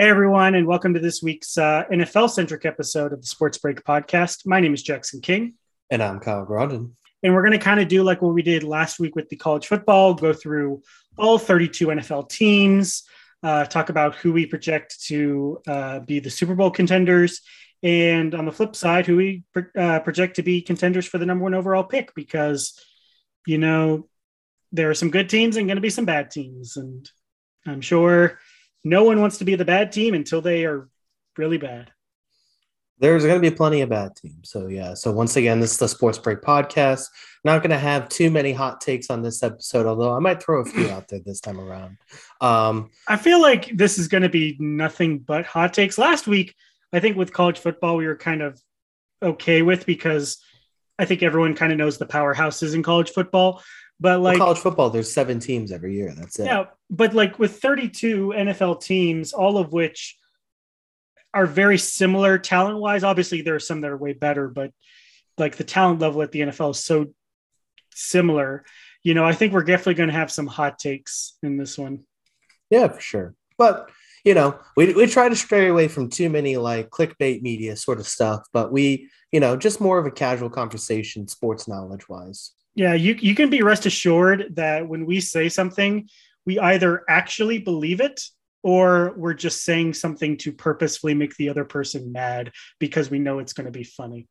Hey, everyone, and welcome to this week's uh, NFL centric episode of the Sports Break podcast. My name is Jackson King. And I'm Kyle Grodin. And we're going to kind of do like what we did last week with the college football, go through all 32 NFL teams, uh, talk about who we project to uh, be the Super Bowl contenders, and on the flip side, who we uh, project to be contenders for the number one overall pick, because, you know, there are some good teams and going to be some bad teams. And I'm sure no one wants to be the bad team until they are really bad. There's going to be plenty of bad teams. So, yeah. So, once again, this is the Sports Break podcast. Not going to have too many hot takes on this episode, although I might throw a few out there this time around. Um, I feel like this is going to be nothing but hot takes. Last week, I think with college football, we were kind of okay with because I think everyone kind of knows the powerhouses in college football. But like well, college football, there's seven teams every year. That's it. Yeah, but like with 32 NFL teams, all of which are very similar talent wise. Obviously, there are some that are way better, but like the talent level at the NFL is so similar. You know, I think we're definitely going to have some hot takes in this one. Yeah, for sure. But you know, we we try to stray away from too many like clickbait media sort of stuff, but we, you know, just more of a casual conversation, sports knowledge wise. Yeah, you you can be rest assured that when we say something, we either actually believe it or we're just saying something to purposefully make the other person mad because we know it's going to be funny.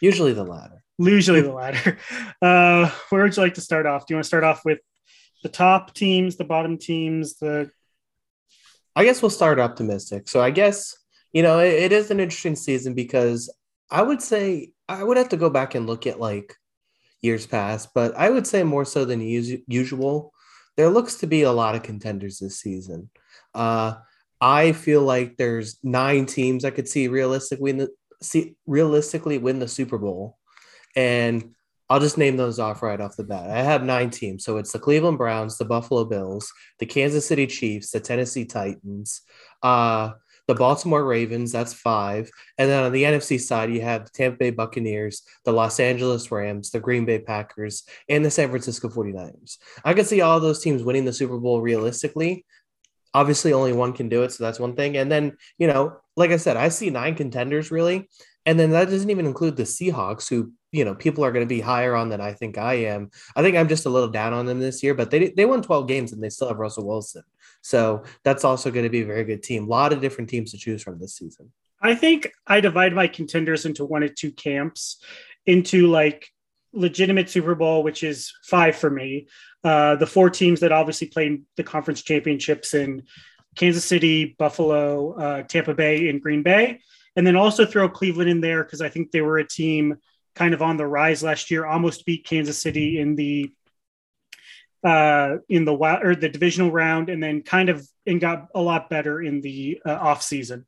Usually the latter. Usually the latter. Uh, where would you like to start off? Do you want to start off with the top teams, the bottom teams, the I guess we'll start optimistic. So I guess, you know, it, it is an interesting season because I would say I would have to go back and look at like years past, but I would say more so than usual. There looks to be a lot of contenders this season. Uh, I feel like there's nine teams I could see realistically win the see realistically win the Super Bowl, and I'll just name those off right off the bat. I have nine teams, so it's the Cleveland Browns, the Buffalo Bills, the Kansas City Chiefs, the Tennessee Titans, uh, the Baltimore Ravens, that's five. And then on the NFC side, you have the Tampa Bay Buccaneers, the Los Angeles Rams, the Green Bay Packers, and the San Francisco 49ers. I can see all those teams winning the Super Bowl realistically. Obviously, only one can do it, so that's one thing. And then, you know, like I said, I see nine contenders really. And then that doesn't even include the Seahawks, who you know people are going to be higher on than I think I am. I think I'm just a little down on them this year, but they they won 12 games and they still have Russell Wilson. So that's also going to be a very good team. A lot of different teams to choose from this season. I think I divide my contenders into one or two camps, into like legitimate Super Bowl, which is five for me. Uh, the four teams that obviously played the conference championships in Kansas City, Buffalo, uh, Tampa Bay, and Green Bay. And then also throw Cleveland in there because I think they were a team kind of on the rise last year, almost beat Kansas City in the uh, in the wild or the divisional round, and then kind of and got a lot better in the uh, off season.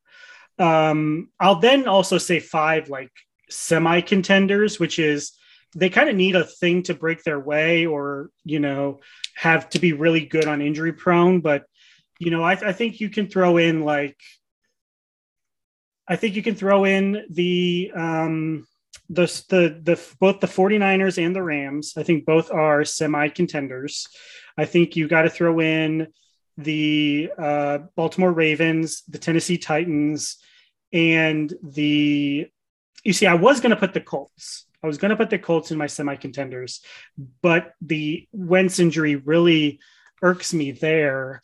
Um, I'll then also say five like semi contenders, which is they kind of need a thing to break their way, or you know, have to be really good on injury prone. But you know, I, I think you can throw in like I think you can throw in the um, the the the both the 49ers and the Rams, I think both are semi contenders. I think you got to throw in the uh, Baltimore Ravens, the Tennessee Titans, and the. You see, I was going to put the Colts. I was going to put the Colts in my semi contenders, but the Wentz injury really irks me there.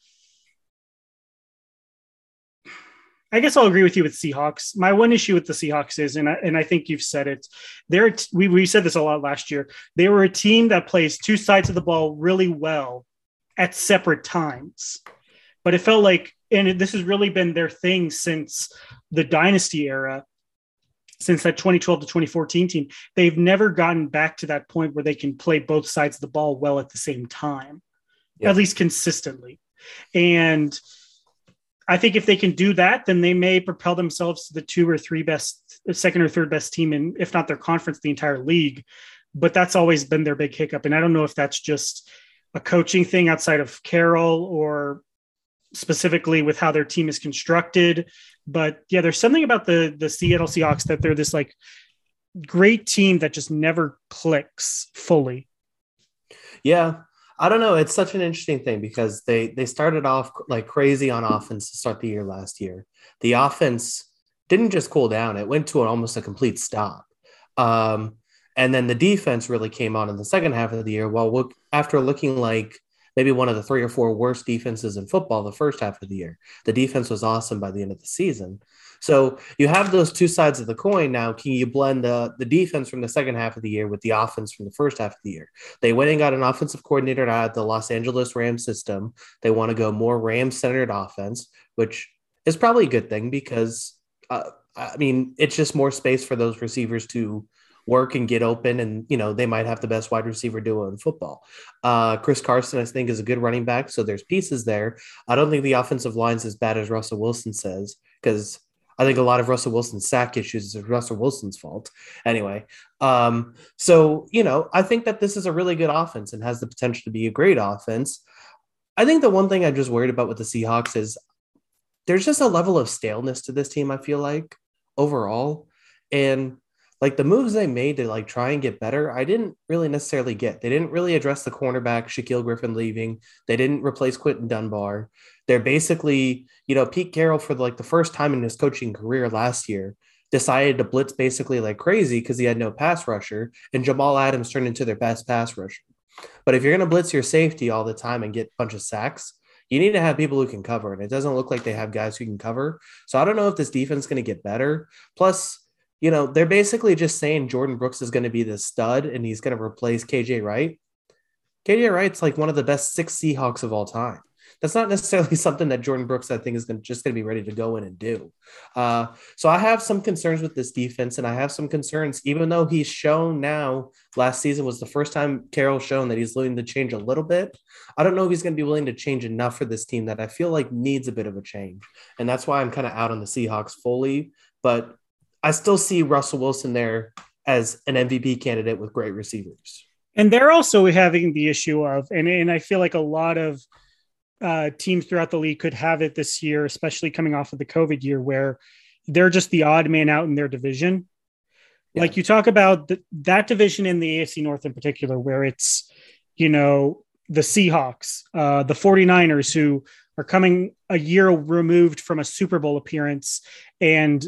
I guess I'll agree with you with Seahawks. My one issue with the Seahawks is, and I, and I think you've said it, they're we we said this a lot last year. They were a team that plays two sides of the ball really well at separate times, but it felt like, and this has really been their thing since the dynasty era, since that 2012 to 2014 team. They've never gotten back to that point where they can play both sides of the ball well at the same time, yeah. at least consistently, and I think if they can do that, then they may propel themselves to the two or three best, second or third best team in, if not their conference, the entire league. But that's always been their big hiccup. And I don't know if that's just a coaching thing outside of Carroll or specifically with how their team is constructed. But yeah, there's something about the the Seattle Seahawks that they're this like great team that just never clicks fully. Yeah, I don't know. It's such an interesting thing because they they started off like crazy on offense to start the year last year. The offense didn't just cool down; it went to an, almost a complete stop. Um, and then the defense really came on in the second half of the year. While look, after looking like maybe one of the three or four worst defenses in football the first half of the year, the defense was awesome by the end of the season. So you have those two sides of the coin now. Can you blend the, the defense from the second half of the year with the offense from the first half of the year? They went and got an offensive coordinator out of the Los Angeles Rams system. They want to go more Rams centered offense, which is probably a good thing because, uh, I mean, it's just more space for those receivers to work and get open and you know they might have the best wide receiver duo in football uh, chris carson i think is a good running back so there's pieces there i don't think the offensive line's as bad as russell wilson says because I think a lot of Russell Wilson's sack issues is Russell Wilson's fault. Anyway, um, so you know, I think that this is a really good offense and has the potential to be a great offense. I think the one thing I'm just worried about with the Seahawks is there's just a level of staleness to this team. I feel like overall, and like the moves they made to like try and get better, I didn't really necessarily get. They didn't really address the cornerback Shaquill Griffin leaving. They didn't replace Quinton Dunbar. They're basically, you know, Pete Carroll for like the first time in his coaching career last year decided to blitz basically like crazy because he had no pass rusher, and Jamal Adams turned into their best pass rusher. But if you're going to blitz your safety all the time and get a bunch of sacks, you need to have people who can cover. And it doesn't look like they have guys who can cover. So I don't know if this defense is going to get better. Plus, you know, they're basically just saying Jordan Brooks is going to be the stud and he's going to replace KJ Wright. KJ Wright's like one of the best six Seahawks of all time. That's not necessarily something that Jordan Brooks, I think, is just going to be ready to go in and do. Uh, so I have some concerns with this defense, and I have some concerns, even though he's shown now last season was the first time Carroll shown that he's willing to change a little bit. I don't know if he's going to be willing to change enough for this team that I feel like needs a bit of a change, and that's why I'm kind of out on the Seahawks fully. But I still see Russell Wilson there as an MVP candidate with great receivers. And they're also having the issue of, and, and I feel like a lot of uh, teams throughout the league could have it this year, especially coming off of the COVID year, where they're just the odd man out in their division. Yeah. Like you talk about the, that division in the AFC North in particular, where it's, you know, the Seahawks, uh, the 49ers, who are coming a year removed from a Super Bowl appearance and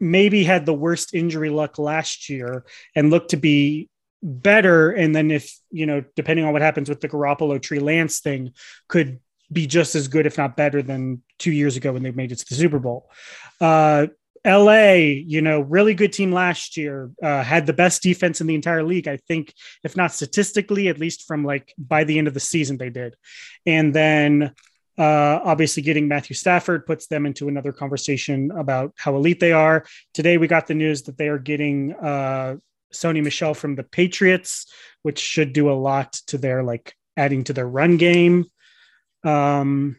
maybe had the worst injury luck last year and looked to be better. And then if, you know, depending on what happens with the Garoppolo Trey Lance thing, could be just as good, if not better, than two years ago when they made it to the Super Bowl. Uh, LA, you know, really good team last year, uh, had the best defense in the entire league. I think, if not statistically, at least from like by the end of the season, they did. And then uh, obviously, getting Matthew Stafford puts them into another conversation about how elite they are. Today, we got the news that they are getting uh, Sony Michel from the Patriots, which should do a lot to their like adding to their run game. Um,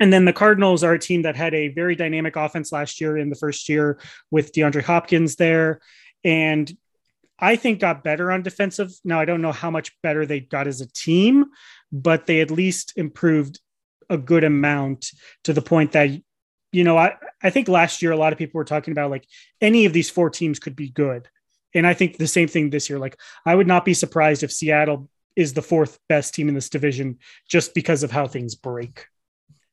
and then the Cardinals are a team that had a very dynamic offense last year in the first year with DeAndre Hopkins there. And I think got better on defensive. Now, I don't know how much better they got as a team, but they at least improved a good amount to the point that, you know, I, I think last year a lot of people were talking about like any of these four teams could be good. And I think the same thing this year. Like, I would not be surprised if Seattle is the fourth best team in this division just because of how things break.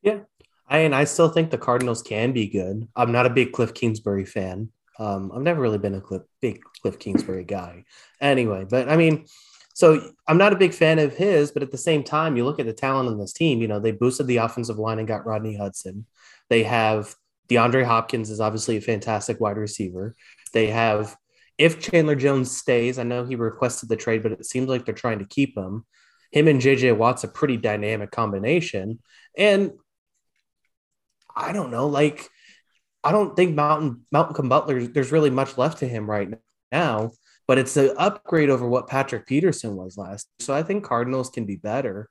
Yeah. I and I still think the Cardinals can be good. I'm not a big Cliff Kingsbury fan. Um, I've never really been a Cliff, big Cliff Kingsbury guy. Anyway, but I mean, so I'm not a big fan of his, but at the same time, you look at the talent on this team. You know, they boosted the offensive line and got Rodney Hudson. They have DeAndre Hopkins is obviously a fantastic wide receiver. They have if Chandler Jones stays, I know he requested the trade, but it seems like they're trying to keep him. Him and JJ Watt's a pretty dynamic combination. And I don't know, like I don't think Mountain Malcolm Butler, there's really much left to him right now, but it's an upgrade over what Patrick Peterson was last. So I think Cardinals can be better.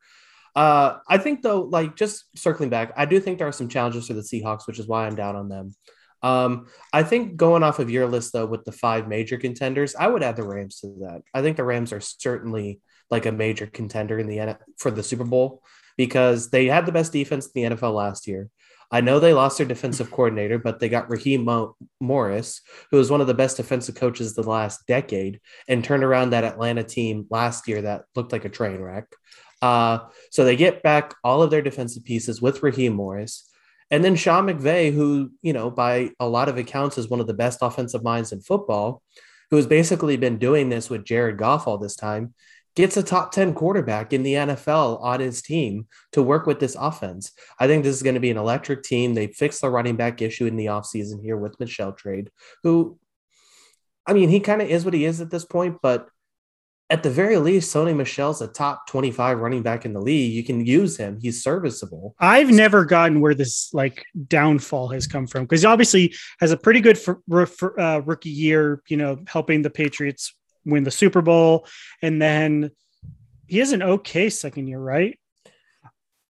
Uh, I think though, like just circling back, I do think there are some challenges for the Seahawks, which is why I'm down on them. Um, I think going off of your list though, with the five major contenders, I would add the Rams to that. I think the Rams are certainly like a major contender in the for the Super Bowl because they had the best defense in the NFL last year. I know they lost their defensive coordinator, but they got Raheem Mo- Morris, who was one of the best defensive coaches the last decade, and turned around that Atlanta team last year that looked like a train wreck. Uh, so they get back all of their defensive pieces with Raheem Morris. And then Sean McVay, who, you know, by a lot of accounts is one of the best offensive minds in football, who has basically been doing this with Jared Goff all this time, gets a top 10 quarterback in the NFL on his team to work with this offense. I think this is going to be an electric team. They fixed the running back issue in the offseason here with Michel trade, who, I mean, he kind of is what he is at this point, but at the very least, Sony Michel's a top 25 running back in the league. You can use him. He's serviceable. I've never gotten where this like downfall has come from because he obviously has a pretty good for, for, uh, rookie year, you know, helping the Patriots win the Super Bowl. And then he has an okay second year, right?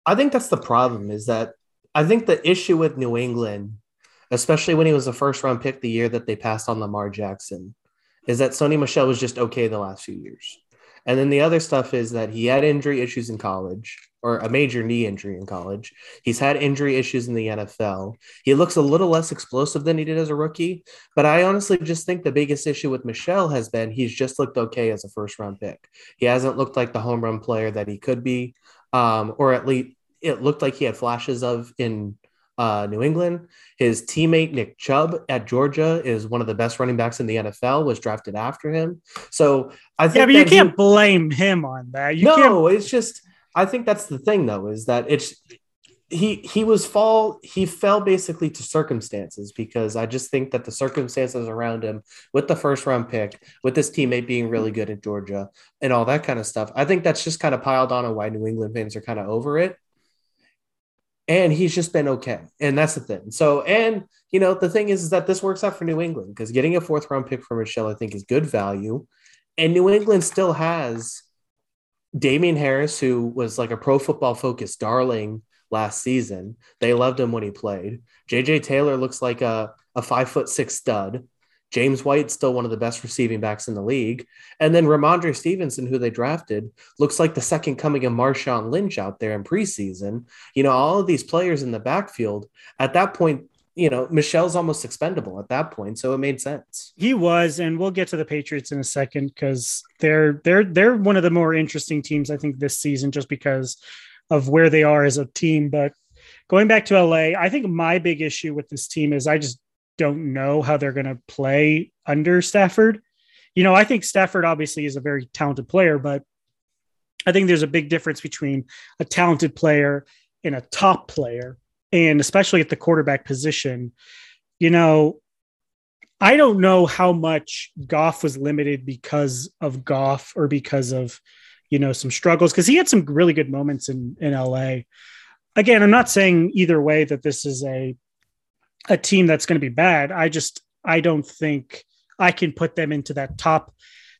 I think that's the problem is that I think the issue with New England, especially when he was a first round pick the year that they passed on Lamar Jackson, is that Sony Michel was just okay the last few years. And then the other stuff is that he had injury issues in college or a major knee injury in college. He's had injury issues in the NFL. He looks a little less explosive than he did as a rookie. But I honestly just think the biggest issue with Michel has been he's just looked okay as a first round pick. He hasn't looked like the home run player that he could be, um, or at least it looked like he had flashes of in uh, New England. His teammate Nick Chubb at Georgia is one of the best running backs in the NFL. Was drafted after him. So I think yeah, but you can't he, blame him on that. You no, it's just I think that's the thing though is that it's he he was fall he fell basically to circumstances because I just think that the circumstances around him with the first round pick with this teammate being really good at Georgia and all that kind of stuff I think that's just kind of piled on on why New England fans are kind of over it and he's just been okay. And that's the thing. So, and you know, the thing is, is that this works out for New England because getting a fourth round pick for Michel, I think, is good value. And New England still has Damien Harris, who was like a pro football focused darling last season. They loved him when he played. JJ Taylor looks like a, a five foot six stud. James White, still one of the best receiving backs in the league. And then Rhamondre Stevenson, who they drafted, looks like the second coming of Marshawn Lynch out there in preseason. You know, all of these players in the backfield at that point, you know, Michel's almost expendable at that point, so it made sense. He was, and we'll get to the Patriots in a second because they're they're they're one of the more interesting teams I think this season, just because of where they are as a team. But going back to LA, I think my big issue with this team is I just don't know how they're going to play under Stafford. You know, I think Stafford obviously is a very talented player, but I think there's a big difference between a talented player and a top player, and especially at the quarterback position. You know, I don't know how much Goff was limited because of Goff or because of, you know, some struggles, because he had some really good moments in, in LA. Again, I'm not saying either way that this is a a team that's going to be bad. I just I don't think I can put them into that top.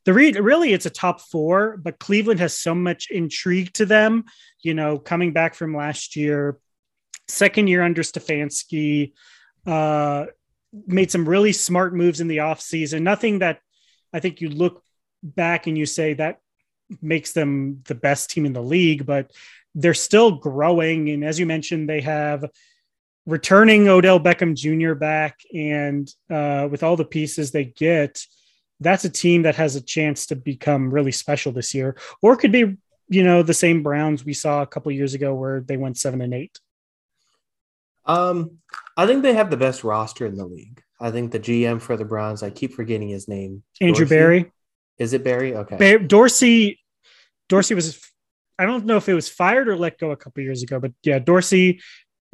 The re- really it's a top four, but Cleveland has so much intrigue to them. You know, coming back from last year, second year under Stefanski, uh, made some really smart moves in the offseason. Nothing that I think you look back and you say that makes them the best team in the league, but they're still growing. And as you mentioned, they have returning Odell Beckham Jr. back and uh, with all the pieces they get, that's a team that has a chance to become really special this year, or could be, you know, the same Browns we saw a couple years ago where they went seven and eight. Um, I think they have the best roster in the league. I think the GM for the Browns, I keep forgetting his name. Andrew Dorsey? Berry. Is it Barry? Okay. Dorsey. Dorsey was. I don't know if it was fired or let go a couple years ago, but yeah, Dorsey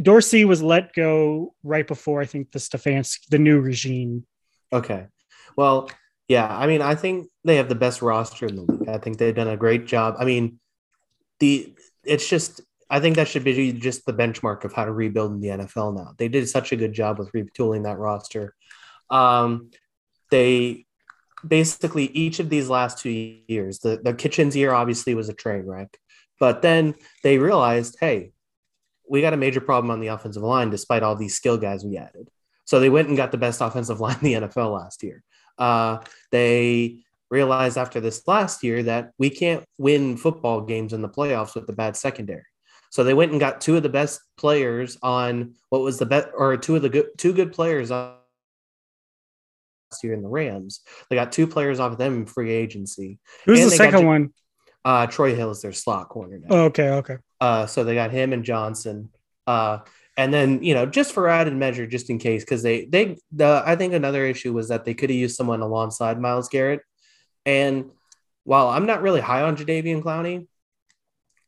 Dorsey was let go right before I think the Stefanski, the new regime. Okay. Well, yeah, I mean, I think they have the best roster in the league. I think they've done a great job. I mean, the it's just I think that should be just the benchmark of how to rebuild in the NFL now. They did such a good job with retooling that roster. Um, they basically each of these last two years, the, the Kitchens year obviously was a train wreck, but then they realized, hey, we got a major problem on the offensive line despite all these skill guys we added. So they went and got the best offensive line in the NFL last year. Uh, they realized after this last year that we can't win football games in the playoffs with the bad secondary. So they went and got two of the best players on what was the best, or two of the good, two good players on last year in the Rams. They got two players off of them in free agency. Who's and the second got, one? Uh, Troy Hill is their slot corner now. Oh, okay, okay. Uh, so they got him and Johnson. Uh, and then you know, just for added measure, just in case, because they they the I think another issue was that they could have used someone alongside Myles Garrett. And while I'm not really high on Jadeveon Clowney,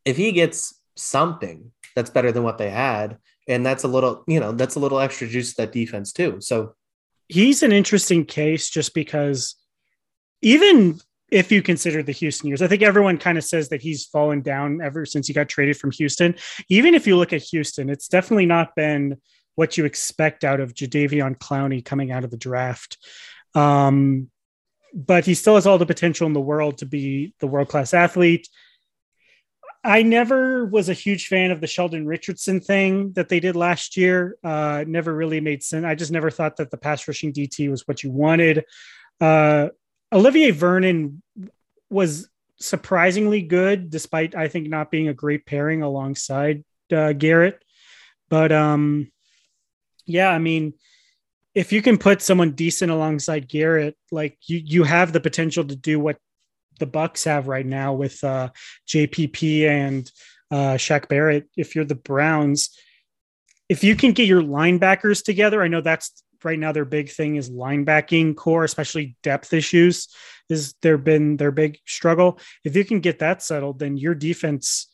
if he gets something that's better than what they had, and that's a little, you know, that's a little extra juice to that defense too. So he's an interesting case just because even if you consider the Houston years, I think everyone kind of says that he's fallen down ever since he got traded from Houston. Even if you look at Houston, it's definitely not been what you expect out of Jadeveon Clowney coming out of the draft. Um, but he still has all the potential in the world to be the world class athlete. I never was a huge fan of the Sheldon Richardson thing that they did last year. Uh, never really made sense. I just never thought that the pass rushing DT was what you wanted. Uh, Olivier Vernon was surprisingly good, despite I think not being a great pairing alongside uh, Garrett. But um, yeah, I mean, if you can put someone decent alongside Garrett, like you, you have the potential to do what the Bucs have right now with uh, JPP and uh, Shaq Barrett. If you're the Browns, if you can get your linebackers together, I know that's right now their big thing is linebacking corps, especially depth issues. Is there been their big struggle? If you can get that settled, then your defense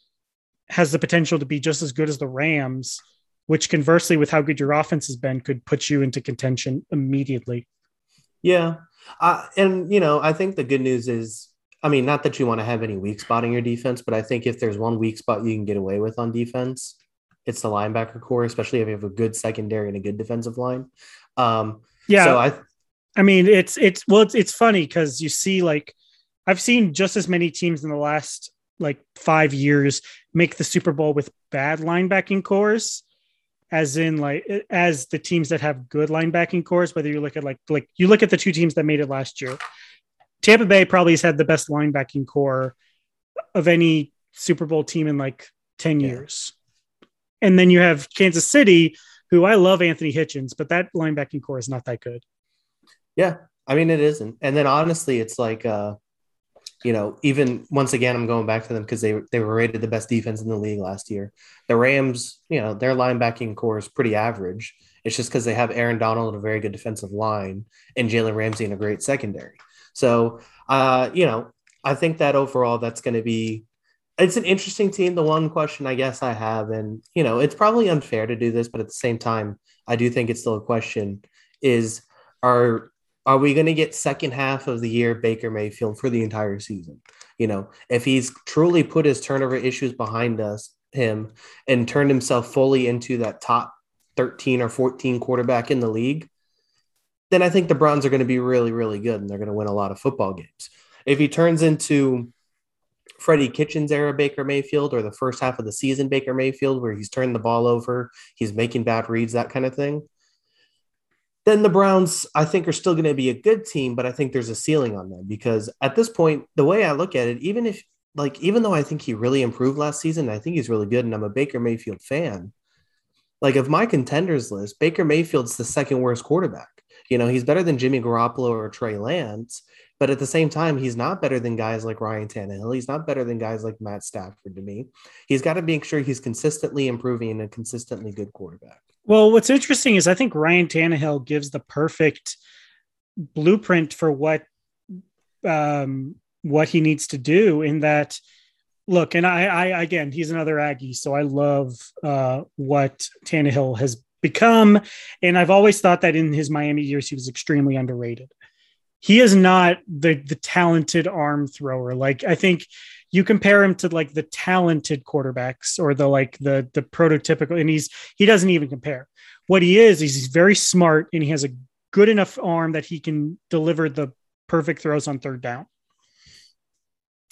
has the potential to be just as good as the Rams, which conversely, with how good your offense has been, could put you into contention immediately. Yeah. Uh, and, you know, I think the good news is I mean, not that you want to have any weak spot in your defense, but I think if there's one weak spot you can get away with on defense, it's the linebacker corps, especially if you have a good secondary and a good defensive line. Um, yeah. So I, I mean, it's it's well, it's it's funny because you see, like, I've seen just as many teams in the last like five years make the Super Bowl with bad linebacking cores, as in like as the teams that have good linebacking cores. Whether you look at like like you look at the two teams that made it last year, Tampa Bay probably has had the best linebacking corps of any Super Bowl team in like 10 yeah. years. And then you have Kansas City, who I love Anthony Hitchens, but that linebacking corps is not that good. Yeah. I mean, it isn't. And then honestly, it's like, uh, you know, even once again, I'm going back to them because they they were rated the best defense in the league last year. The Rams, you know, their linebacking corps is pretty average. It's just because they have Aaron Donald, a very good defensive line, and Jalen Ramsey in a great secondary. So, uh, you know, I think that overall that's going to be it's an interesting team. The one question I guess I have, and you know, it's probably unfair to do this, but at the same time, I do think it's still a question: is are are we going to get second half of the year Baker Mayfield for the entire season? You know, if he's truly put his turnover issues behind us, him, and turned himself fully into that top 13 or 14 quarterback in the league, then I think the Browns are going to be really, really good and they're going to win a lot of football games. If he turns into Freddie Kitchens era Baker Mayfield or the first half of the season Baker Mayfield, where he's turned the ball over, he's making bad reads, that kind of thing, then the Browns, I think, are still going to be a good team, but I think there's a ceiling on them because at this point, the way I look at it, even if, like, even though I think he really improved last season, I think he's really good and I'm a Baker Mayfield fan. Like, of my contenders list, Baker Mayfield's the second worst quarterback. You know, he's better than Jimmy Garoppolo or Trey Lance, but at the same time, he's not better than guys like Ryan Tannehill. He's not better than guys like Matt Stafford to me. He's got to make sure he's consistently improving and a consistently good quarterback. Well, what's interesting is I think Ryan Tannehill gives the perfect blueprint for what um, what he needs to do in that look and I, I again he's another aggie so i love uh, what Tannehill has become. And I've always thought that in his Miami years, he was extremely underrated. He is not the the talented arm thrower. Like I think you compare him to like the talented quarterbacks or the like the the prototypical, and he's he doesn't even compare. What he is, is he's very smart and he has a good enough arm that he can deliver the perfect throws on third down.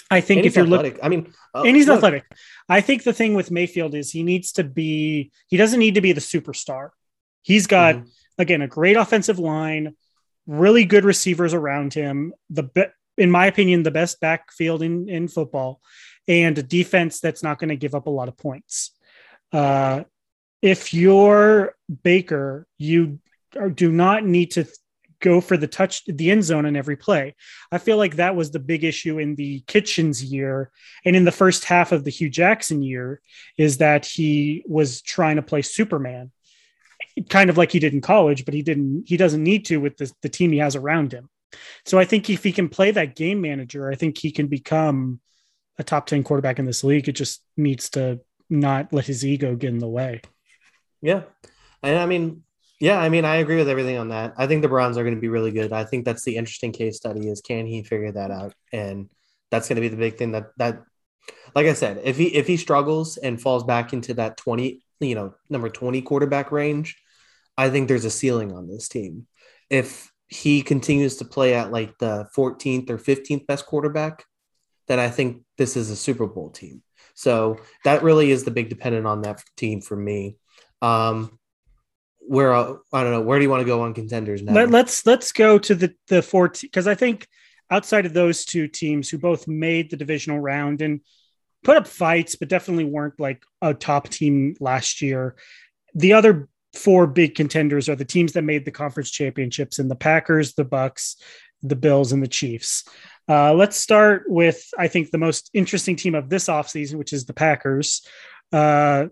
I think if you're looking, I mean, uh, and he's look. athletic. I think the thing with Mayfield is he needs to be. He doesn't need to be the superstar. He's got mm-hmm. again a great offensive line, really good receivers around him. The be, in my opinion, the best backfield in in football, and a defense that's not going to give up a lot of points. Uh, if you're Baker, you do not need to go for the touch the end zone in every play. I feel like that was the big issue in the Kitchens year and in the first half of the Hue Jackson year is that he was trying to play Superman kind of like he did in college, but he didn't he doesn't need to with the, the team he has around him. So I think if he can play that game manager, I think he can become a top 10 quarterback in this league. It just needs to not let his ego get in the way. Yeah. And I mean, yeah, I mean, I agree with everything on that. I think the Browns are going to be really good. I think that's the interesting case study is can he figure that out? And that's going to be the big thing that that like I said, if he if he struggles and falls back into that 20, you know, number 20 quarterback range, I think there's a ceiling on this team. If he continues to play at like the 14th or 15th best quarterback, then I think this is a Super Bowl team. So that really is the big dependent on that team for me. Um, where uh, I don't know, where do you want to go on contenders now? Let, let's let's go to the the four because I think outside of those two teams who both made the divisional round and put up fights, but definitely weren't like a top team last year. The other four big contenders are the teams that made the conference championships and the Packers, the Bucs, the Bills, and the Chiefs. Uh, let's start with, I think, the most interesting team of this offseason, which is the Packers. Uh,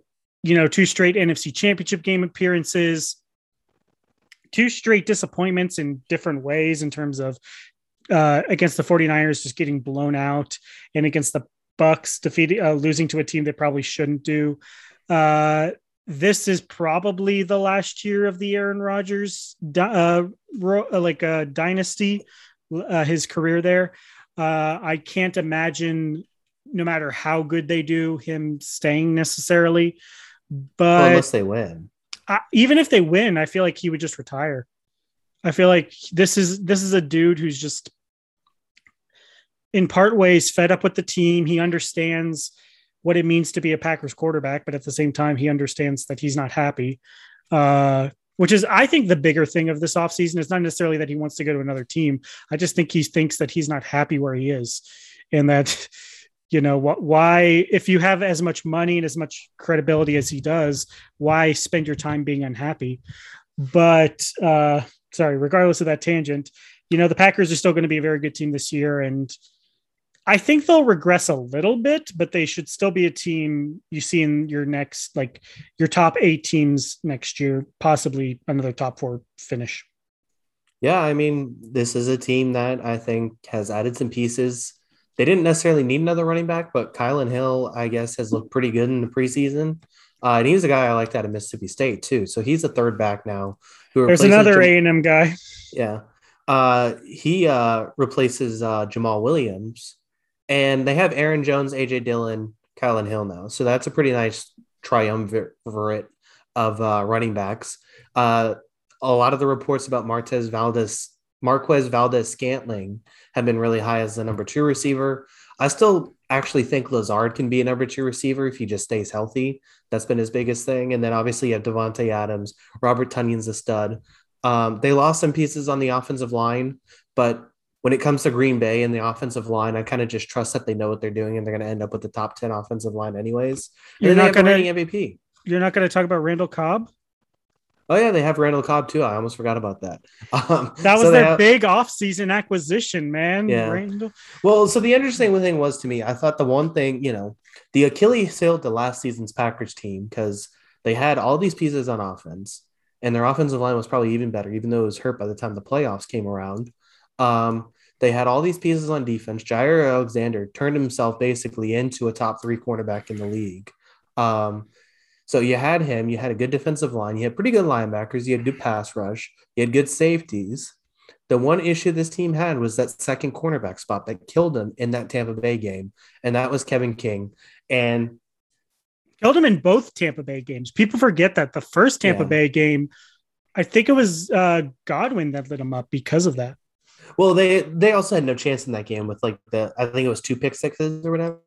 you know, two straight NFC championship game appearances, two straight disappointments in different ways in terms of uh, against the 49ers just getting blown out and against the Bucs defeating uh, losing to a team they probably shouldn't do. Uh, this is probably the last year of the Aaron Rodgers uh, ro- uh, like a uh, dynasty, uh, his career there. Uh, I can't imagine, no matter how good they do, him staying necessarily. But well, unless they win, I, even if they win, I feel like he would just retire. I feel like this is this is a dude who's just in part ways fed up with the team. He understands what it means to be a Packers quarterback, but at the same time, he understands that he's not happy. Uh, which is, I think, the bigger thing of this offseason is not necessarily that he wants to go to another team. I just think he thinks that he's not happy where he is, and that you know what why if you have as much money and as much credibility as he does why spend your time being unhappy but uh sorry regardless of that tangent you know the packers are still going to be a very good team this year and I think they'll regress a little bit, but they should still be a team you see in your next, like your top eight teams next year, possibly another top four finish. Yeah, I mean, this is a team that I think has added some pieces. They didn't necessarily need another running back, but Kylin Hill, I guess, has looked pretty good in the preseason. Uh, and he's a guy I liked out of Mississippi State too. So he's a third back now. There's another A and M guy. Yeah, uh, he uh, replaces uh, Jamaal Williams, and they have Aaron Jones, AJ Dillon, Kylin Hill now. So that's a pretty nice triumvirate of uh, running backs. Uh, a lot of the reports about Martez Valdez, Marquez Valdes-Scantling have been really high as the number two receiver. I still actually think Lazard can be a number two receiver if he just stays healthy. That's been his biggest thing. And then obviously you have Davante Adams, Robert Tonyan's a stud. Um, they lost some pieces on the offensive line, but when it comes to Green Bay and the offensive line, I kind of just trust that they know what they're doing and they're going to end up with the top 10 offensive line anyways. And you're not going to MVP. You're not going to talk about Randall Cobb? Oh yeah, they have Randall Cobb too. I almost forgot about that. Um, that was so their have, big offseason acquisition, man. Yeah. Randall. Well, so the interesting thing was to me, I thought the one thing, you know, the Achilles heel to last season's Packers team because they had all these pieces on offense, and their offensive line was probably even better, even though it was hurt by the time the playoffs came around. Um, they had all these pieces on defense. Jaire Alexander turned himself basically into a top three cornerback in the league. Um, so you had him, you had a good defensive line, you had pretty good linebackers, you had good pass rush, you had good safeties. The one issue this team had was that second cornerback spot that killed them in that Tampa Bay game, and that was Kevin King. And killed him in both Tampa Bay games. People forget that the first Tampa yeah. Bay game, I think it was uh, Godwin that lit him up because of that. Well, they they also had no chance in that game with like the I think it was two pick sixes or whatever.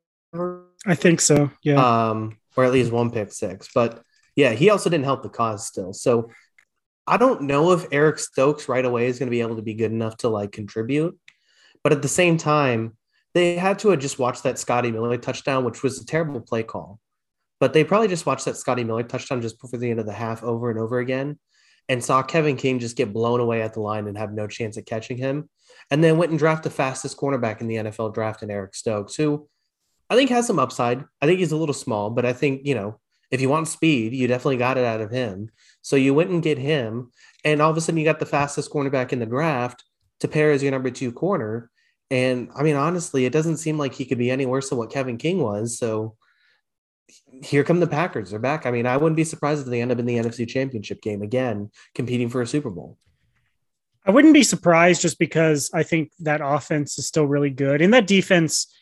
I think so. Yeah. Um, or at least one pick six. But yeah, he also didn't help the cause still. So I don't know if Eric Stokes right away is going to be able to be good enough to like contribute. But at the same time, they had to have just watched that Scotty Miller touchdown, which was a terrible play call. But they probably just watched that Scotty Miller touchdown just before the end of the half over and over again and saw Kevin King just get blown away at the line and have no chance at catching him. And then went and drafted the fastest cornerback in the NFL draft in Eric Stokes, who I think has some upside. I think he's a little small, but I think, you know, if you want speed, you definitely got it out of him. So you went and get him. And all of a sudden you got the fastest cornerback in the draft to pair as your number two corner. And I mean, honestly, it doesn't seem like he could be any worse than what Kevin King was. So here come the Packers. They're back. I mean, I wouldn't be surprised if they end up in the NFC Championship game again, competing for a Super Bowl. I wouldn't be surprised just because I think that offense is still really good. And that defense,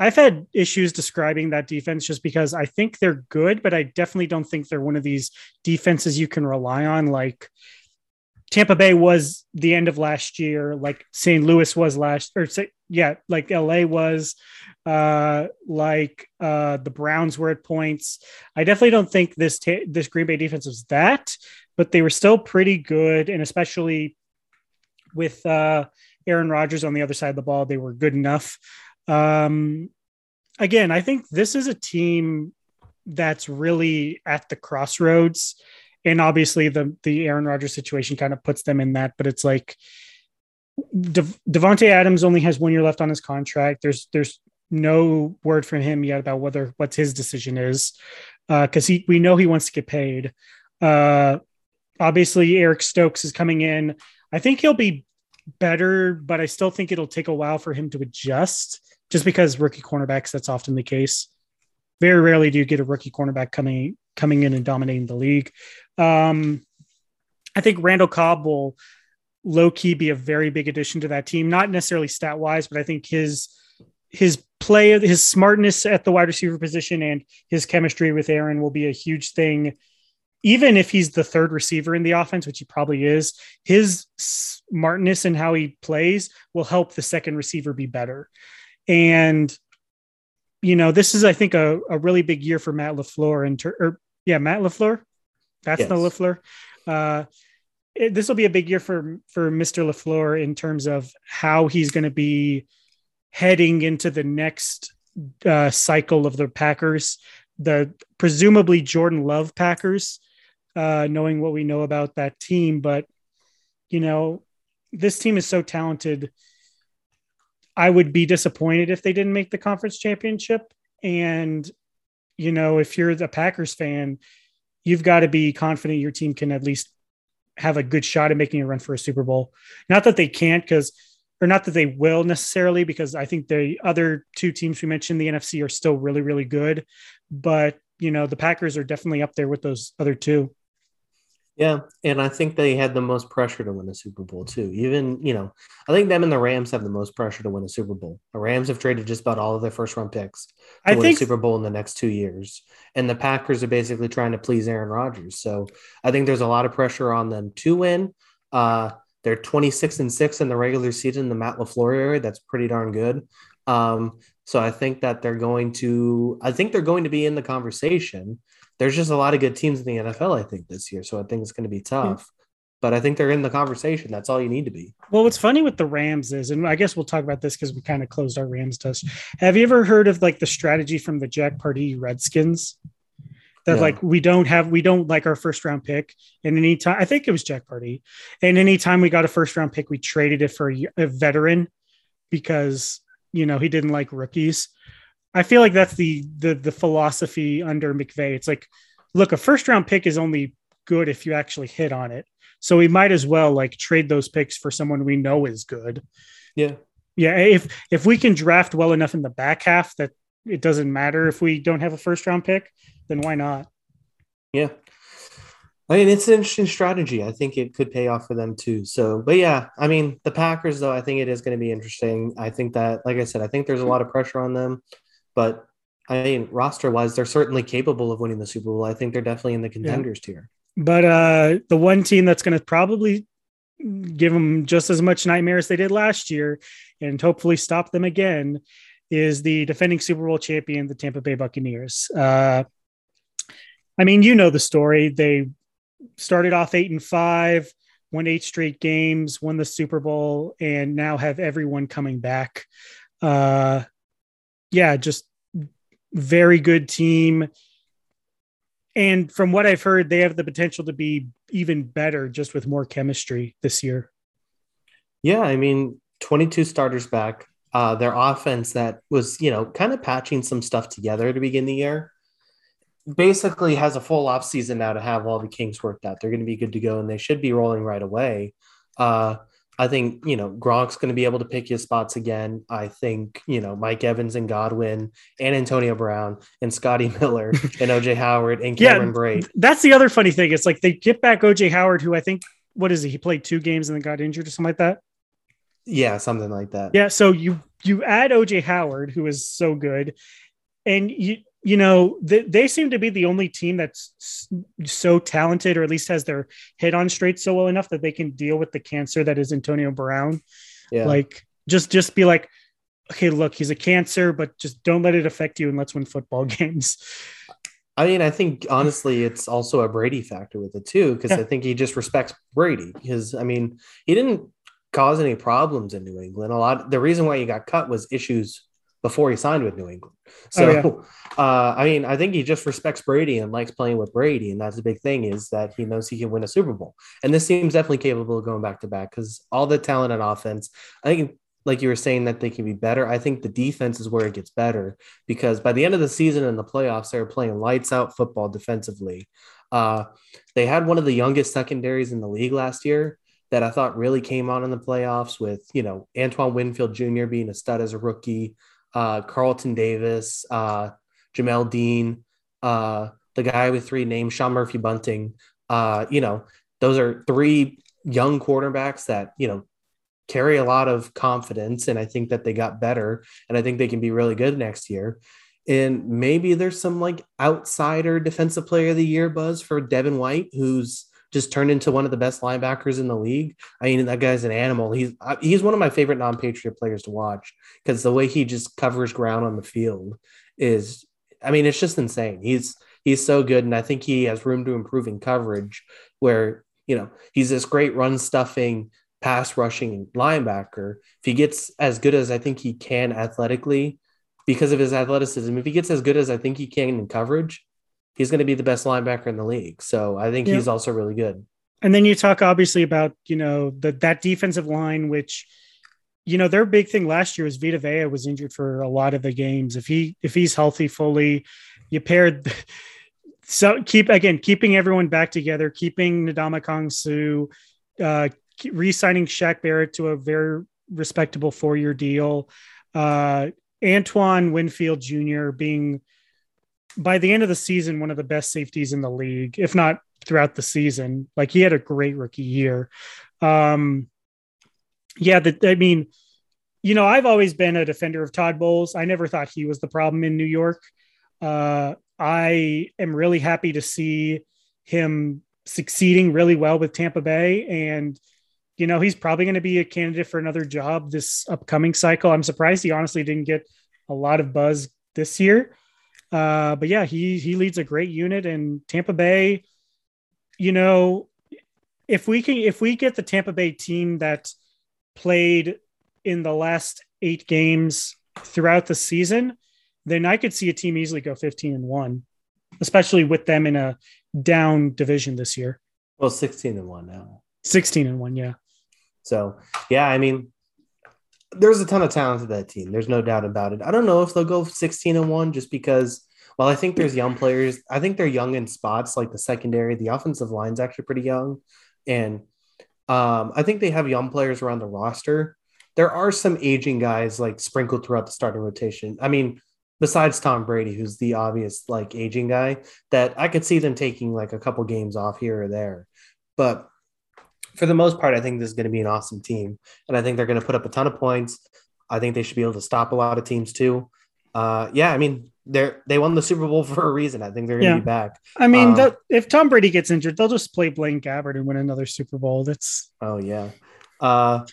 I've had issues describing that defense just because I think they're good, but I definitely don't think they're one of these defenses you can rely on. Like Tampa Bay was the end of last year, like St. Louis was last, or yeah, like LA was, uh, like uh, the Browns were at points. I definitely don't think this ta- this Green Bay defense was that, but they were still pretty good, and especially with uh, Aaron Rodgers on the other side of the ball, they were good enough. Um, again, I think this is a team that's really at the crossroads and obviously the the Aaron Rodgers situation kind of puts them in that. But it's like De- Davante Adams only has one year left on his contract. There's there's no word from him yet about whether what his decision is, because uh, he we know he wants to get paid. Uh, obviously, Eric Stokes is coming in. I think he'll be better, but I still think it'll take a while for him to adjust. Just because rookie cornerbacks, that's often the case. Very rarely do you get a rookie cornerback coming coming in and dominating the league. Um, I think Randall Cobb will low key be a very big addition to that team, not necessarily stat wise, but I think his his play, his smartness at the wide receiver position, and his chemistry with Aaron will be a huge thing. Even if he's the third receiver in the offense, which he probably is, his smartness and how he plays will help the second receiver be better. And you know, this is, I think, a, a really big year for Matt LaFleur and ter- or yeah, Matt LaFleur. That's yes. the LaFleur. Uh, this will be a big year for for Mr. LaFleur in terms of how he's going to be heading into the next uh, cycle of the Packers, the presumably Jordan Love Packers, uh, knowing what we know about that team. But you know, this team is so talented I would be disappointed if they didn't make the conference championship. And, you know, if you're the Packers fan, you've got to be confident your team can at least have a good shot at making a run for a Super Bowl. Not that they can't, because, or not that they will necessarily, because I think the other two teams we mentioned, the NFC, are still really, really good. But, you know, the Packers are definitely up there with those other two. Yeah, and I think they had the most pressure to win a Super Bowl too. Even you know, I think them and the Rams have the most pressure to win a Super Bowl. The Rams have traded just about all of their first round picks to I win think... a Super Bowl in the next two years, and the Packers are basically trying to please Aaron Rodgers. So I think there's a lot of pressure on them to win. Uh, they're 26 and six in the regular season. The Matt LaFleur area, that's pretty darn good. Um, so I think that they're going to. I think they're going to be in the conversation there's just a lot of good teams in the NFL, I think, this year. So I think it's going to be hmm. tough. But I think they're in the conversation. That's all you need to be. Well, what's funny with the Rams is, and I guess we'll talk about this because we kind of closed our Rams test. Have you ever heard of like the strategy from the Jack Pardee Redskins? That no. like we don't have we don't like our first round pick, and any time I think it was Jack Pardee, and anytime we got a first round pick, we traded it for a, a veteran because you know he didn't like rookies. I feel like that's the the the philosophy under McVay. It's like, look, a first round pick is only good if you actually hit on it. So we might as well like trade those picks for someone we know is good. Yeah. Yeah. If if we can draft well enough in the back half that it doesn't matter if we don't have a first round pick, then why not? Yeah. I mean, it's an interesting strategy. I think it could pay off for them too. So, but yeah, I mean, the Packers, though, I think it is going to be interesting. I think that, like I said, I think there's a lot of pressure on them. But I mean, roster wise, they're certainly capable of winning the Super Bowl. I think they're definitely in the contenders yeah. tier. But uh, the one team that's going to probably give them just as much nightmare as they did last year and hopefully stop them again is the defending Super Bowl champion, the Tampa Bay Buccaneers. Uh, I mean, you know the story. They started off eight and five, won eight straight games, won the Super Bowl, and now have everyone coming back. Uh, yeah, just very good team. and from what I've heard, they have the potential to be even better just with more chemistry this year. Yeah, I mean, 22 starters back. Uh, their offense that was, you know, kind of patching some stuff together to begin the year basically has a full off season now to have all the kinks worked out. They're going to be good to go and they should be rolling right away. Uh, I think, you know, Gronk's going to be able to pick his spots again. I think, you know, Mike Evans and Godwin and Antonio Brown and Scotty Miller and OJ Howard and Cameron yeah, Brate. That's the other funny thing. It's like they get back OJ Howard, who I think, what is he? He played two games and then got injured or something like that. Yeah, something like that. Yeah. So you, you add OJ Howard, who is so good, and you, you know, they, they seem to be the only team that's so talented, or at least has their head on straight so well enough that they can deal with the cancer that is Antonio Brown. Yeah. Like, just just be like, okay, look, he's a cancer, but just don't let it affect you and let's win football games. I mean, I think honestly, it's also a Brady factor with it too, because yeah. I think he just respects Brady. Because I mean, he didn't cause any problems in New England. A lot. The reason why he got cut was issues before he signed with New England. So, oh, yeah. uh, I mean, I think he just respects Brady and likes playing with Brady, and that's the big thing is that he knows he can win a Super Bowl. And this team's definitely capable of going back to back because all the talent on offense. I think, like you were saying, that they can be better. I think the defense is where it gets better because by the end of the season in the playoffs, they're playing lights out football defensively. Uh, they had one of the youngest secondaries in the league last year that I thought really came on in the playoffs with, you know, Antoine Winfield Jr. being a stud as a rookie uh, Carlton Davis, uh, Jamel Dean, uh, the guy with three names, Sean Murphy Bunting. Uh, you know, those are three young quarterbacks that, you know, carry a lot of confidence. And I think that they got better. And I think they can be really good next year. And maybe there's some like outsider defensive player of the year buzz for Devin White, who's just turned into one of the best linebackers in the league. I mean, that guy's an animal. He's uh, he's one of my favorite non-patriot players to watch because the way he just covers ground on the field is, I mean, it's just insane. He's he's so good, and I think he has room to improve in coverage. Where you know he's this great run stuffing, pass rushing linebacker. If he gets as good as I think he can athletically, because of his athleticism, if he gets as good as I think he can in coverage, he's going to be the best linebacker in the league. So I think yeah. he's also really good. And then you talk obviously about, you know, the, that defensive line, which, you know, their big thing last year was Vita Vea was injured for a lot of the games. If he, if he's healthy fully, you paired, so keep, again, keeping everyone back together, keeping Ndamukong Suh, uh, re-signing Shaq Barrett to a very respectable four-year deal. Uh, Antoine Winfield Jr. being by the end of the season, one of the best safeties in the league, if not throughout the season. Like he had a great rookie year. Um, yeah, the, I mean, you know, I've always been a defender of Todd Bowles. I never thought he was the problem in New York. Uh, I am really happy to see him succeeding really well with Tampa Bay. And, you know, he's probably going to be a candidate for another job this upcoming cycle. I'm surprised he honestly didn't get a lot of buzz this year. Uh, but yeah, he he leads a great unit in Tampa Bay. You know, if we can if we get the Tampa Bay team that played in the last eight games throughout the season, then I could see a team easily go 15 and one, especially with them in a down division this year. Well, 16 and one now. 16 and one, yeah. So yeah, I mean, there's a ton of talent to that team. There's no doubt about it. I don't know if they'll go 16 and one just because, well, I think there's young players. I think they're young in spots like the secondary. The offensive line's actually pretty young. And um, I think they have young players around the roster. There are some aging guys like sprinkled throughout the starting rotation. I mean, besides Tom Brady, who's the obvious like aging guy, that I could see them taking like a couple games off here or there. But for the most part, I think this is going to be an awesome team, and I think they're going to put up a ton of points. I think they should be able to stop a lot of teams too. Uh, yeah, I mean they're they won the Super Bowl for a reason. I think they're going to yeah. be back. I mean, um, if Tom Brady gets injured, they'll just play Blaine Gabbert and win another Super Bowl. That's oh yeah. Uh,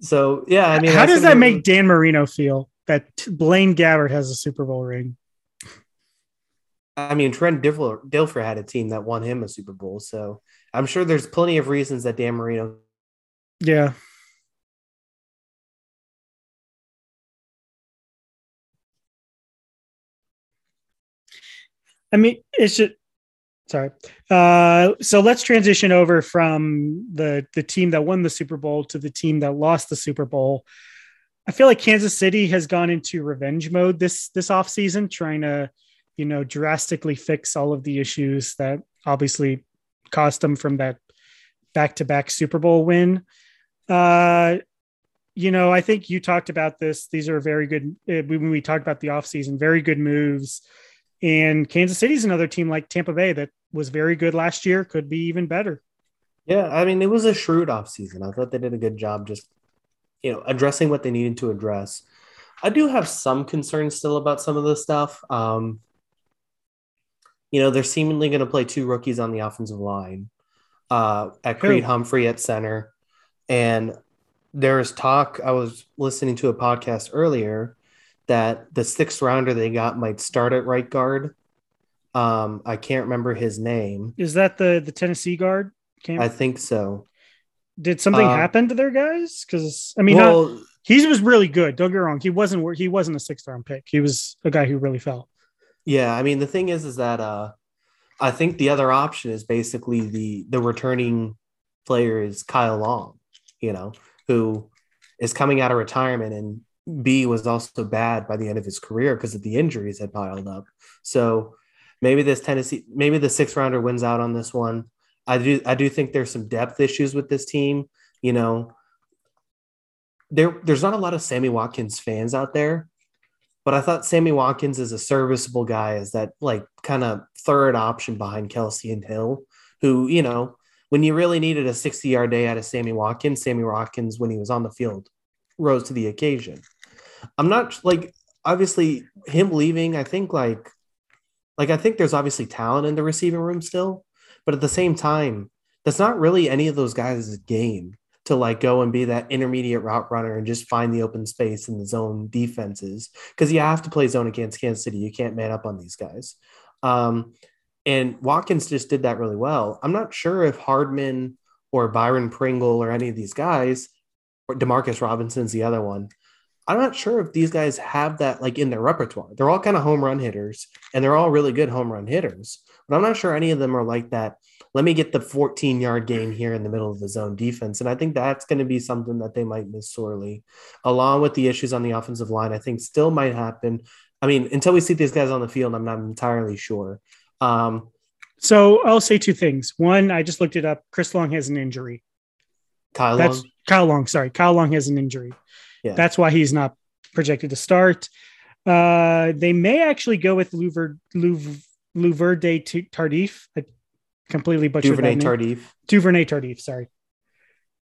so yeah, I mean, how does that make Dan Marino feel that Blaine Gabbert has a Super Bowl ring? I mean, Trent Dilfer, Dilfer had a team that won him a Super Bowl, so I'm sure there's plenty of reasons that Dan Marino. Yeah. I mean, it's just Sorry. Uh, so let's transition over from the the team that won the Super Bowl to the team that lost the Super Bowl. I feel like Kansas City has gone into revenge mode this this offseason, trying to, you know, drastically fix all of the issues that obviously cost them from that back-to-back Super Bowl win. Uh, you know, I think you talked about this. These are very good uh, when we talked about the offseason, very good moves and Kansas City's another team like Tampa Bay that was very good last year, could be even better. Yeah, I mean, it was a shrewd offseason. I thought they did a good job just, you know, addressing what they needed to address. I do have some concerns still about some of this stuff. Um, you know, they're seemingly going to play two rookies on the offensive line uh, at Creed Who? Humphrey at center. And there's talk, I was listening to a podcast earlier that the sixth rounder they got might start at right guard. Um, I can't remember his name. Is that the the Tennessee guard? I think so. Did something uh, happen to their guys? Because I mean, well, not, he was really good. Don't get wrong. He wasn't. He wasn't a sixth round pick. He was a guy who really fell. Yeah, I mean, the thing is, is that uh, I think the other option is basically the the returning player is Kyle Long. You know, who is coming out of retirement and B was also bad by the end of his career because of the injuries had piled up. So maybe this Tennessee, maybe the sixth rounder wins out on this one. I do, I do think there's some depth issues with this team. You know, there, there's not a lot of Sammy Watkins fans out there, but I thought Sammy Watkins is a serviceable guy, as that like kind of third option behind Kelce and Hill, who you know, when you really needed a 60 yard day out of Sammy Watkins, Sammy Watkins when he was on the field rose to the occasion. I'm not like obviously him leaving. I think like like I think there's obviously talent in the receiving room still, but at the same time, that's not really any of those guys' game to like go and be that intermediate route runner and just find the open space in the zone defenses because you have to play zone against Kansas City. You can't man up on these guys. Um, and Watkins just did that really well. I'm not sure if Hardman or Byron Pringle or any of these guys, or Demarcus Robinson's the other one, I'm not sure if these guys have that like in their repertoire. They're all kind of home run hitters and they're all really good home run hitters, but I'm not sure any of them are like that. Let me get the 14 yard game here in the middle of the zone defense. And I think that's going to be something that they might miss sorely, along with the issues on the offensive line. I think still might happen. I mean, until we see these guys on the field, I'm not entirely sure. Um, so I'll say two things. One, I just looked it up. Chris Long has an injury. Kyle That's, Long. Kyle Long. Sorry, Kyle Long has an injury. Yeah. That's why he's not projected to start. Uh, they may actually go with Louver, Louver, Louverde Tardif. I completely butchered Duvernay. Tardif. Duvernay Tardif. Sorry.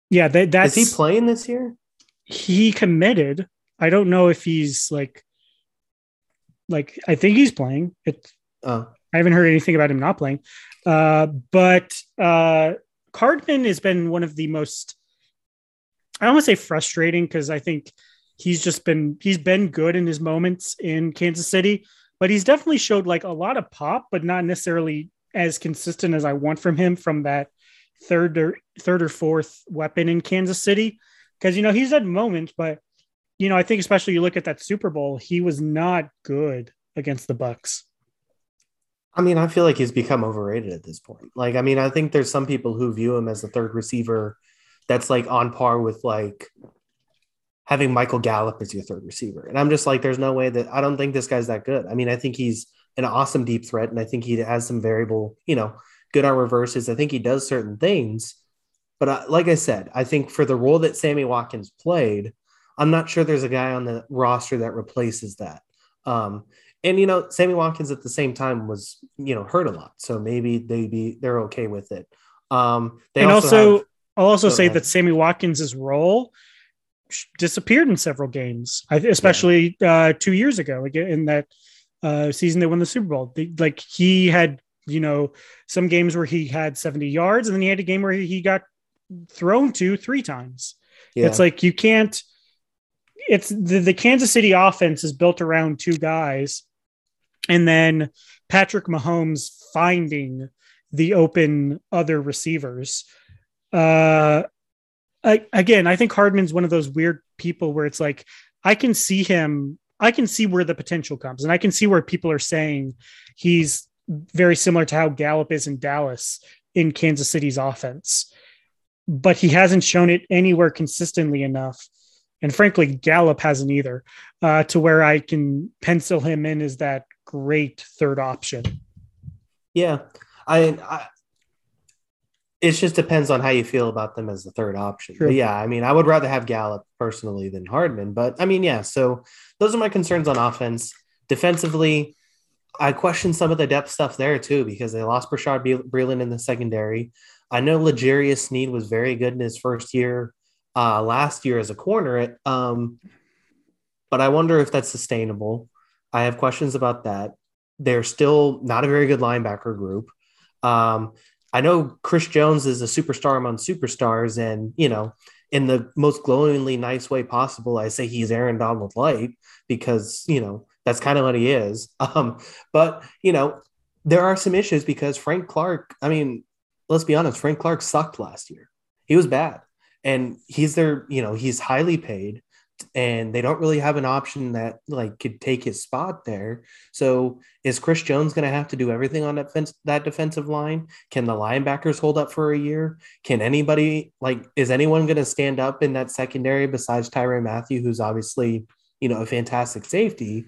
Yeah, that, that's. Is he playing this year? He committed. I don't know if he's like. Like I think he's playing. It's. Oh. I haven't heard anything about him not playing. Uh, but uh, Hardman has been one of the most I don't want to say frustrating because I think he's just been he's been good in his moments in Kansas City, but he's definitely showed like a lot of pop, but not necessarily as consistent as I want from him from that third or third or fourth weapon in Kansas City. Because you know he's had moments, but you know I think especially you look at that Super Bowl, he was not good against the Bucs. I mean, I feel like he's become overrated at this point. Like, I mean, I think there's some people who view him as the third receiver that's like on par with like having Michael Gallup as your third receiver. And I'm just like, there's no way that I don't think this guy's that good. I mean, I think he's an awesome deep threat, and I think he has some variable, you know, good on reverses. I think he does certain things. But I, like I said, I think for the role that Sammy Watkins played, I'm not sure there's a guy on the roster that replaces that. Um, and you know, Sammy Watkins at the same time was, you know, hurt a lot, so maybe they be they're okay with it. Um, they and also, also have, I'll also say ahead. that Sammy Watkins's role disappeared in several games, especially yeah. uh, two years ago again in that uh, season they won the Super Bowl. They, like he had, you know, some games where he had 70 yards, and then he had a game where he got thrown to three times. Yeah. It's like you can't. It's the, the Kansas City offense is built around two guys, and then Patrick Mahomes finding the open other receivers uh, I, again, I think Hardman's one of those weird people where it's like I can see him, I can see where the potential comes, and I can see where people are saying he's very similar to how Gallup is in Dallas in Kansas City's offense. But he hasn't shown it anywhere consistently enough. And frankly, Gallup hasn't either, uh, to where I can pencil him in as that great third option. Yeah. I, I it just depends on how you feel about them as the third option. But yeah, I mean, I would rather have Gallup personally than Hardman. But I mean, yeah, so those are my concerns on offense. Defensively, I question some of the depth stuff there too because they lost Bashaud Breeland in the secondary. I know L'Jarius Sneed was very good in his first year uh, last year as a corner, um, but I wonder if that's sustainable. I have questions about that. They're still not a very good linebacker group. Um, I know Chris Jones is a superstar among superstars, and you know, in the most glowingly nice way possible, I say he's Aaron Donald light because you know that's kind of what he is. Um, but you know, there are some issues because Frank Clark. I mean, let's be honest. Frank Clark sucked last year. He was bad, and he's there. You know, he's highly paid, and they don't really have an option that like could take his spot there. So is Chris Jones going to have to do everything on that fence, that defensive line? Can the linebackers hold up for a year? Can anybody like is anyone going to stand up in that secondary besides Tyrann Mathieu, who's obviously you know a fantastic safety?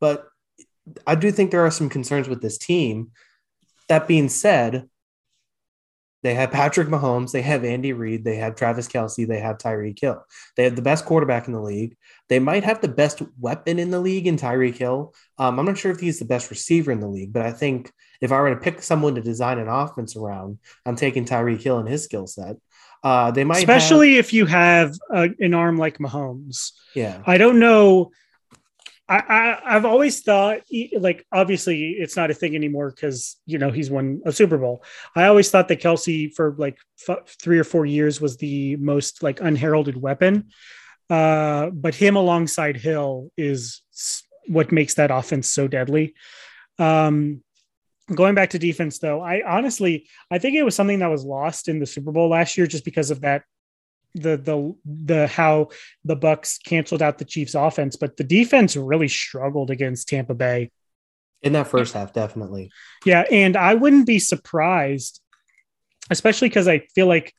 But I do think there are some concerns with this team. That being said, they have Patrick Mahomes, they have Andy Reid, they have Travis Kelce. they have Tyreek Hill. They have the best quarterback in the league. They might have the best weapon in the league in Tyreek Hill. Um, I'm not sure if he's the best receiver in the league, but I think if I were to pick someone to design an offense around, I'm taking Tyreek Hill and his skill set. Uh, they might, especially have, if you have a, an arm like Mahomes. Yeah, I don't know I, I have always thought like obviously it's not a thing anymore because you know he's won a Super Bowl. I always thought that Kelce for like f- three or four years was the most like unheralded weapon, uh, but him alongside Hill is what makes that offense so deadly. Um, going back to defense though, I honestly I think it was something that was lost in the Super Bowl last year just because of that the the the how the Bucs canceled out the Chiefs offense, but the defense really struggled against Tampa Bay in that first half, definitely. Yeah, and I wouldn't be surprised, especially because I feel like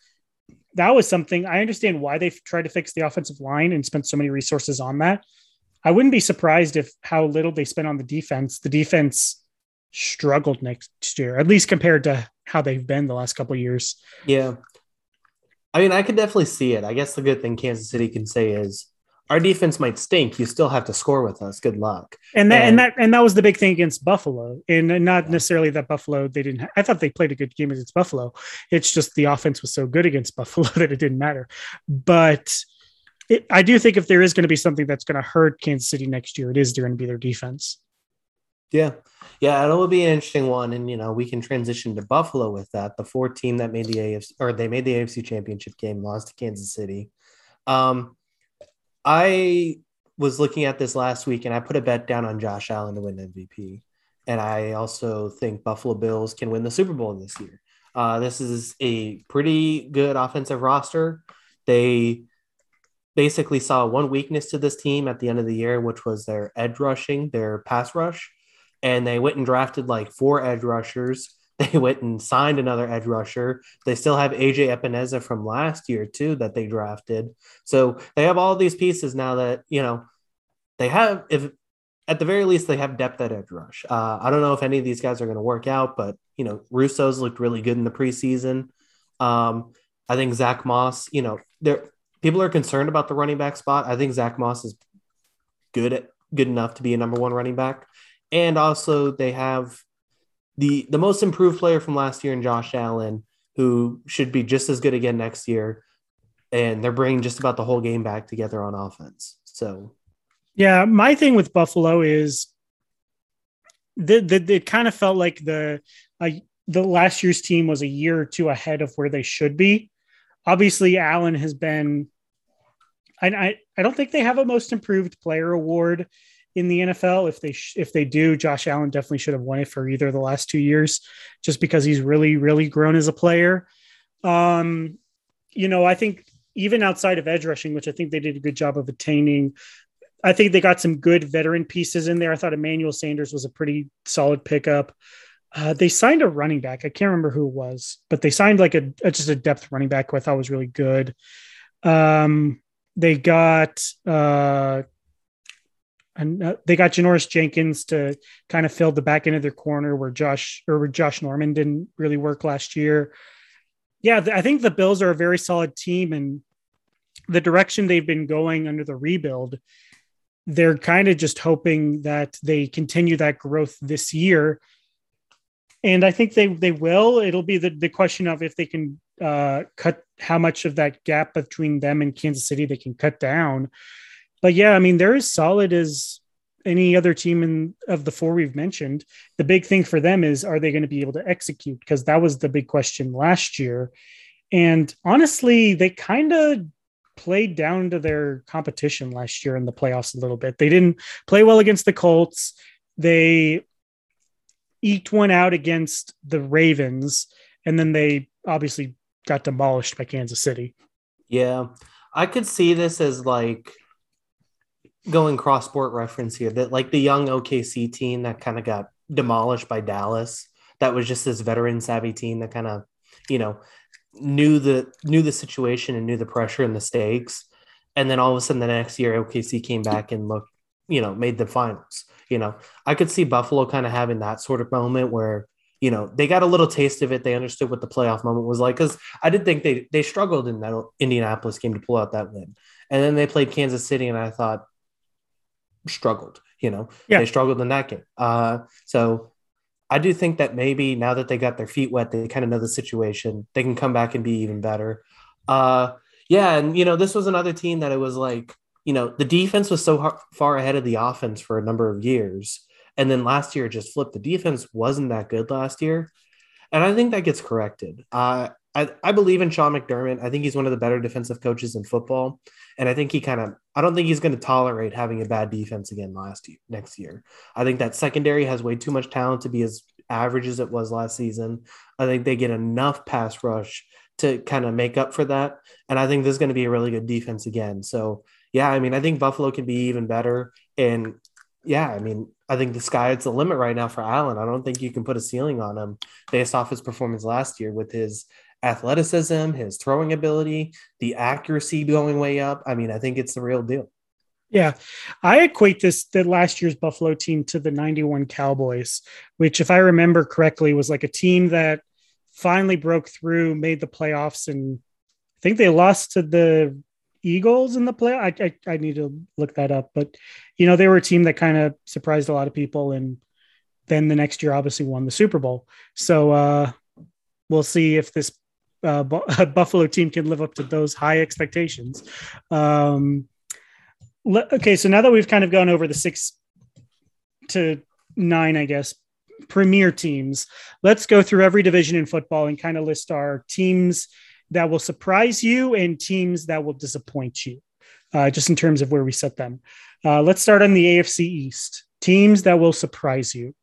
that was something I understand why they tried to fix the offensive line and spent so many resources on that. I wouldn't be surprised if how little they spent on the defense. The defense struggled next year, at least compared to how they've been the last couple years. Yeah, I mean, I could definitely see it. I guess the good thing Kansas City can say is our defense might stink. You still have to score with us. Good luck. And that and, and that and that was the big thing against Buffalo. And not necessarily that Buffalo they didn't. I thought they played a good game against Buffalo. It's just the offense was so good against Buffalo that it didn't matter. But it, I do think if there is going to be something that's going to hurt Kansas City next year, it is going to be their defense. Yeah. Yeah, it'll be an interesting one. And, you know, we can transition to Buffalo with that. The four team that made the AFC or they made the AFC championship game, lost to Kansas City. Um, I was looking at this last week and I put a bet down on Josh Allen to win MVP. And I also think Buffalo Bills can win the Super Bowl this year. Uh, this is a pretty good offensive roster. They basically saw one weakness to this team at the end of the year, which was their edge rushing, their pass rush and they went and drafted like four edge rushers. They went and signed another edge rusher. They still have AJ Epenesa from last year too that they drafted. So they have all these pieces now that you know they have. If at the very least they have depth at edge rush. Uh, I don't know if any of these guys are going to work out, but you know Rousseau's looked really good in the preseason. Um, I think Zach Moss. You know, there people are concerned about the running back spot. I think Zach Moss is good at good enough to be a number one running back and also they have the the most improved player from last year in Josh Allen, who should be just as good again next year, and they're bringing just about the whole game back together on offense. So, yeah, my thing with Buffalo is that it kind of felt like the uh, the last year's team was a year or two ahead of where they should be. Obviously, Allen has been. I, I, I don't think they have a most improved player award in the NFL. If they sh- if they do, Josh Allen definitely should have won it for either the last two years, just because he's really really grown as a player. Um, you know, I think even outside of edge rushing, which I think they did a good job of attaining, I think they got some good veteran pieces in there. I thought Emmanuel Sanders was a pretty solid pickup. Uh, they signed a running back. I can't remember who it was, but they signed like a, a just a depth running back who I thought was really good. Um, they got uh, and uh, they got Janoris Jenkins to kind of fill the back end of their corner where Josh or where Josh Norman didn't really work last year. Yeah, I think the Bills are a very solid team, and the direction they've been going under the rebuild, they're kind of just hoping that they continue that growth this year. And I think they they will. It'll be the, the question of if they can uh, cut how much of that gap between them and Kansas City they can cut down. But yeah, I mean, they're as solid as any other team in of the four we've mentioned. The big thing for them is are they going to be able to execute? Because that was the big question last year. And honestly, they kind of played down to their competition last year in the playoffs a little bit. They didn't play well against the Colts. They eked one out against the Ravens, and then they obviously got demolished by Kansas City. Yeah. I could see this as like going cross sport reference here that like the young OKC team that kind of got demolished by Dallas. That was just this veteran savvy team that kind of, you know, knew the knew the situation and knew the pressure and the stakes. And then all of a sudden the next year OKC came back and looked, you know, made the finals. You know, I could see Buffalo kind of having that sort of moment where you know they got a little taste of it they understood what the playoff moment was like because i did think they they struggled in that indianapolis game to pull out that win and then they played kansas city and i thought struggled. You know, yeah. they struggled in that game. Uh, so I do think that maybe now that they got their feet wet, they kind of know the situation. They can come back and be even better. Uh, yeah, and you know, this was another team that it was like, you know, the defense was so far ahead of the offense for a number of years, and then last year just flipped. The defense wasn't that good last year, and I think that gets corrected. Uh, I, I believe in Sean McDermott. I think he's one of the better defensive coaches in football. And I think he kind of, I don't think he's going to tolerate having a bad defense again last year, next year. I think that secondary has way too much talent to be as average as it was last season. I think they get enough pass rush to kind of make up for that. And I think this is going to be a really good defense again. So, yeah, I mean, I think Buffalo can be even better. And yeah, I mean, I think the sky is the limit right now for Allen. I don't think you can put a ceiling on him based off his performance last year with his athleticism, his throwing ability, the accuracy going way up. I mean, I think it's the real deal. Yeah, I equate this the last year's Buffalo team to the 91 Cowboys, which if I remember correctly was like a team that finally broke through, made the playoffs and I think they lost to the Eagles in the play. I, I, I need to look that up, but you know, they were a team that kind of surprised a lot of people and then the next year obviously won the Super Bowl. So uh we'll see if this uh, Buffalo team can live up to those high expectations. Um, le- okay, so now that we've kind of gone over the six to nine, I guess, premier teams, let's go through every division in football and kind of list our teams that will surprise you and teams that will disappoint you, uh, just in terms of where we set them. Uh, let's start on the AFC East. Teams that will surprise you.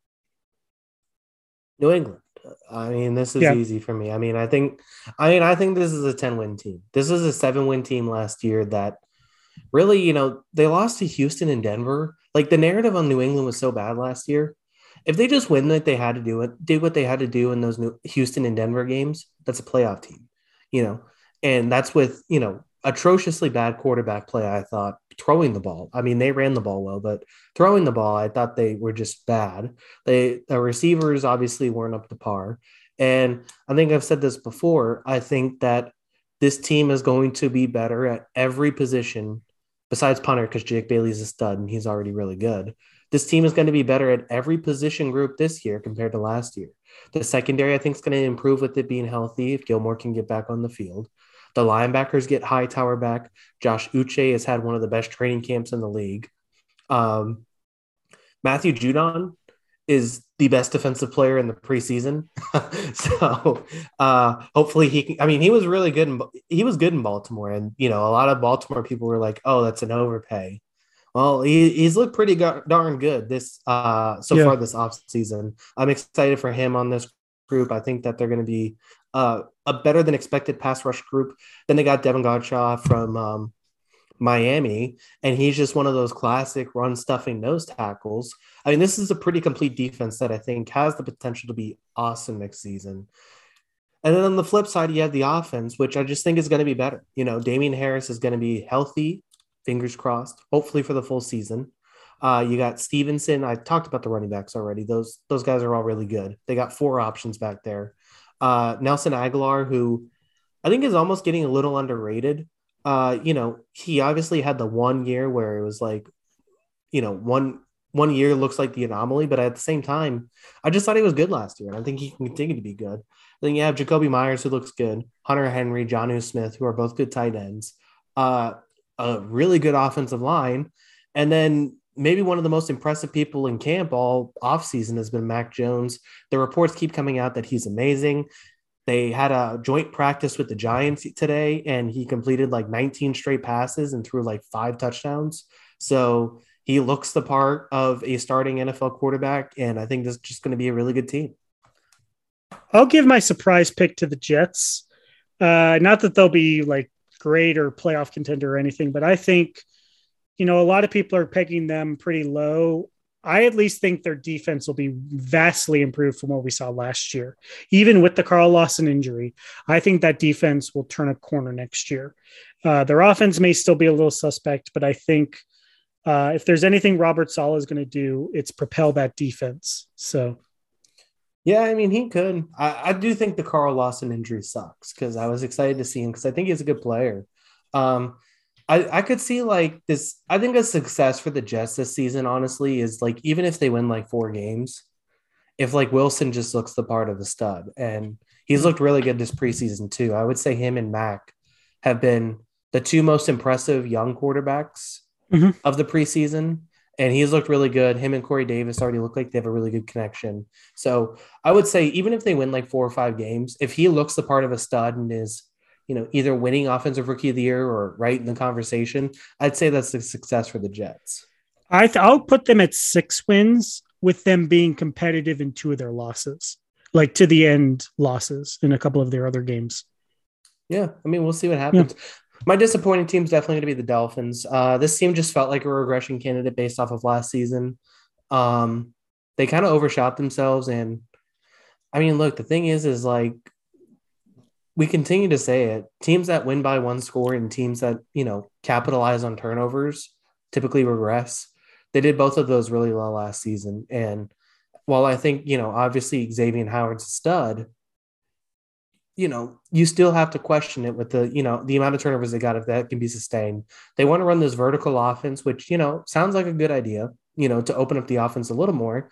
New England. I mean, this is yeah. easy for me. I mean, I think, I mean, I think this is a 10 win team. This is a seven win team last year that really, you know, they lost to Houston and Denver. Like the narrative on New England was so bad last year. If they just win like they had to do it, did what they had to do in those new Houston and Denver games, that's a playoff team, you know, and that's with, you know, atrociously bad quarterback play, I thought, throwing the ball. I mean, they ran the ball well, but throwing the ball, I thought they were just bad. They the receivers obviously weren't up to par. And I think I've said this before. I think that this team is going to be better at every position besides punter because Jake Bailey's a stud and he's already really good. This team is going to be better at every position group this year compared to last year. The secondary, I think, is going to improve with it being healthy if Gilmore can get back on the field. The linebackers get Hightower back. Josh Uche has had one of the best training camps in the league. Um, Matthew Judon is the best defensive player in the preseason. so uh, hopefully he can. I mean, he was really good. In, he was good in Baltimore, and you know, a lot of Baltimore people were like, "Oh, that's an overpay." Well, he, he's looked pretty darn good this uh, so yeah. far this offseason. I'm excited for him on this group. I think that they're going to be uh, a better than expected pass rush group. Then they got Devin Godchaux from um, Miami, and he's just one of those classic run stuffing nose tackles. I mean, this is a pretty complete defense that I think has the potential to be awesome next season. And then on the flip side, you have the offense, which I just think is going to be better. You know, Damien Harris is going to be healthy, fingers crossed, hopefully for the full season. Uh, you got Stevenson. I talked about the running backs already. Those those guys are all really good. They got four options back there. Uh, Nelson Agholor, who I think is almost getting a little underrated. Uh, you know, he obviously had the one year where it was like, you know, one one year looks like the anomaly, but at the same time, I just thought he was good last year, and I think he can continue to be good. Then you have Jakobi Meyers, who looks good, Hunter Henry, Jonnu Smith, who are both good tight ends, uh, a really good offensive line, and then maybe one of the most impressive people in camp all offseason has been Mac Jones. The reports keep coming out that he's amazing. They had a joint practice with the Giants today, and he completed like 19 straight passes and threw like five touchdowns. So he looks the part of a starting NFL quarterback, and I think this is just going to be a really good team. I'll give my surprise pick to the Jets. Uh, not that they'll be like great or playoff contender or anything, but I think, you know, a lot of people are pegging them pretty low. I at least think their defense will be vastly improved from what we saw last year. Even with the Carl Lawson injury, I think that defense will turn a corner next year. Uh, their offense may still be a little suspect, but I think uh, if there's anything Robert Saleh is going to do, it's propel that defense. So, yeah, I mean, he could. I, I do think the Carl Lawson injury sucks because I was excited to see him because I think he's a good player. Um, I, I could see like this. I think a success for the Jets this season, honestly, is like even if they win like four games, if like Wilson just looks the part of the stud, and he's looked really good this preseason too. I would say him and Mac have been the two most impressive young quarterbacks mm-hmm. of the preseason. And he's looked really good. Him and Corey Davis already look like they have a really good connection. So I would say even if they win like four or five games, if he looks the part of a stud and is you know, either winning offensive rookie of the year or right in the conversation, I'd say that's a success for the Jets. I th- I'll put them at six wins with them being competitive in two of their losses, like to the end losses in a couple of their other games. Yeah, I mean, we'll see what happens. Yeah. My disappointing team is definitely going to be the Dolphins. Uh, this team just felt like a regression candidate based off of last season. Um, they kind of overshot themselves, and I mean, look, the thing is, is like we continue to say it teams that win by one score and teams that you know capitalize on turnovers typically regress. They did both of those really well last season. And while i think you know obviously xavien howard's a stud you know you still have to question it with the you know the amount of turnovers they got if that can be sustained. They want to run this vertical offense which you know sounds like a good idea you know to open up the offense a little more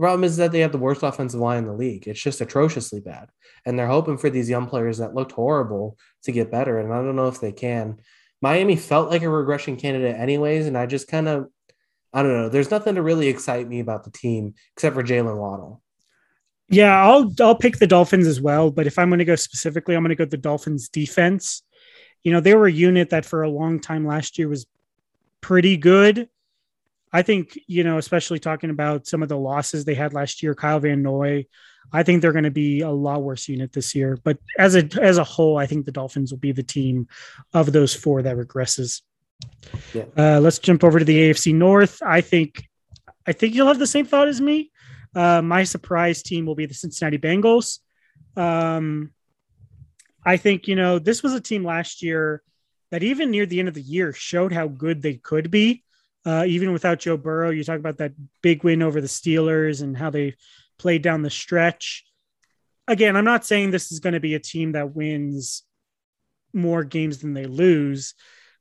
the problem is that they have the worst offensive line in the league. It's just atrociously bad. And they're hoping for these young players that looked horrible to get better. And I don't know if they can. Miami felt like a regression candidate, anyways. And I just kind of, I don't know. There's nothing to really excite me about the team except for Jalen Waddle. Yeah, I'll I'll pick the Dolphins as well. But if I'm going to go specifically, I'm going to go the Dolphins defense. You know, they were a unit that for a long time last year was pretty good I think, you know, especially talking about some of the losses they had last year, Kyle Van Noy, I think they're going to be a lot worse unit this year. But as a as a whole, I think the Dolphins will be the team of those four that regresses. Yeah. Uh, let's jump over to the AFC North. I think I think you'll have the same thought as me. Uh, my surprise team will be the Cincinnati Bengals. Um, I think you know this was a team last year that even near the end of the year showed how good they could be uh, even without Joe Burrow. You talk about that big win over the Steelers and how they played down the stretch. Again, I'm not saying this is going to be a team that wins more games than they lose,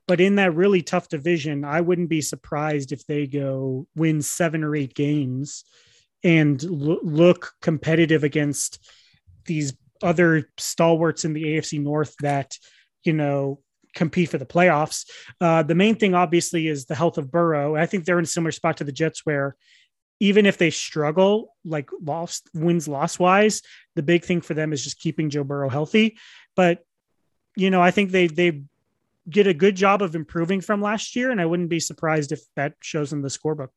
but in that really tough division, I wouldn't be surprised if they go win seven or eight games and lo- look competitive against these other stalwarts in the AFC North that, you know, compete for the playoffs. Uh, the main thing, obviously, is the health of Burrow. I think they're in a similar spot to the Jets, where even if they struggle, like lost wins loss wise, the big thing for them is just keeping Joe Burrow healthy. But you know, I think they they did a good job of improving from last year, and I wouldn't be surprised if that shows in the scorebook.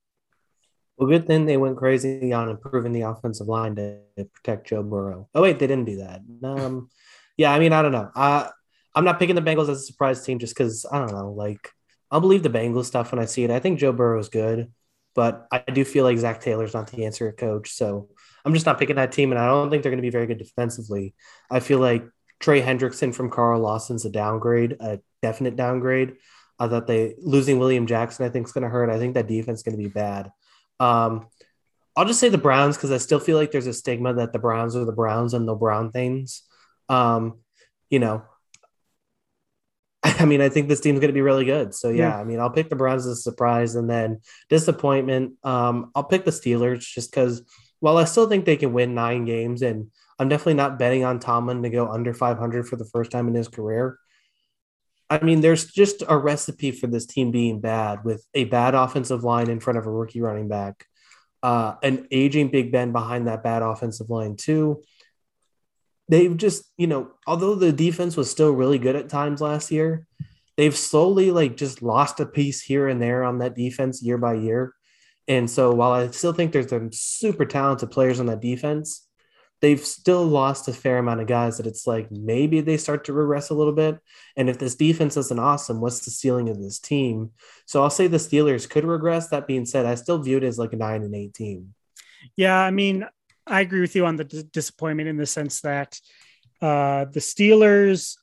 Well, good thing they went crazy on improving the offensive line to protect Joe Burrow. Oh wait, they didn't do that. Um, yeah, I mean, I don't know. Uh, I'm not picking the Bengals as a surprise team just because I don't know. Like I'll believe the Bengals stuff when I see it. I think Joe Burrow is good, but I do feel like Zac Taylor's not the answer coach. So I'm just not picking that team, and I don't think they're going to be very good defensively. I feel like Trey Hendrickson from Carl Lawson's a downgrade, a definite downgrade. I thought they losing William Jackson, I think, is going to hurt. I think that defense is going to be bad. Um, I'll just say the Browns because I still feel like there's a stigma that the Browns are the Browns and the Brown things. Um, you know, I mean, I think this team's going to be really good. So yeah, yeah, I mean, I'll pick the Browns as a surprise, and then disappointment. Um, I'll pick the Steelers just because while I still think they can win nine games, and I'm definitely not betting on Tomlin to go under 500 for the first time in his career. I mean, there's just a recipe for this team being bad with a bad offensive line in front of a rookie running back, uh, an aging Big Ben behind that bad offensive line too. They've just, you know, although the defense was still really good at times last year, they've slowly like just lost a piece here and there on that defense year by year. And so while I still think there's some super talented players on that defense, they've still lost a fair amount of guys that it's like maybe they start to regress a little bit. And if this defense isn't awesome, what's the ceiling of this team? So I'll say the Steelers could regress. That being said, I still view it as like a nine and eight team. Yeah, I mean, I agree with you on the d- disappointment in the sense that uh, the Steelers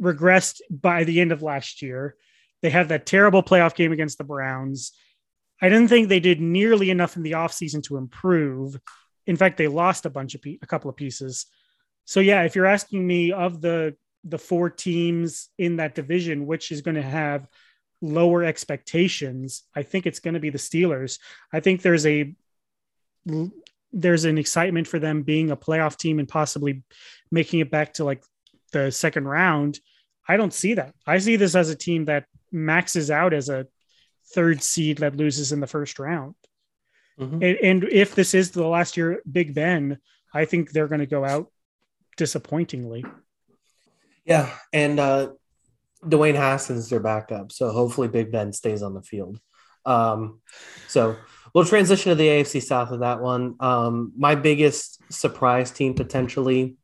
regressed by the end of last year. They had that terrible playoff game against the Browns. I didn't think they did nearly enough in the offseason to improve. In fact, they lost a bunch of pe- a couple of pieces. So yeah, if you're asking me of the the four teams in that division, which is going to have lower expectations, I think it's going to be the Steelers. I think there's a there's an excitement for them being a playoff team and possibly making it back to like the second round. I don't see that. I see this as a team that maxes out as a third seed that loses in the first round. Mm-hmm. And, and if this is the last year, Big Ben, I think they're going to go out disappointingly. Yeah, and uh, Dwayne Haskins their backup, so hopefully Big Ben stays on the field. Um, so we'll transition to the AFC South of that one. Um, my biggest surprise team potentially,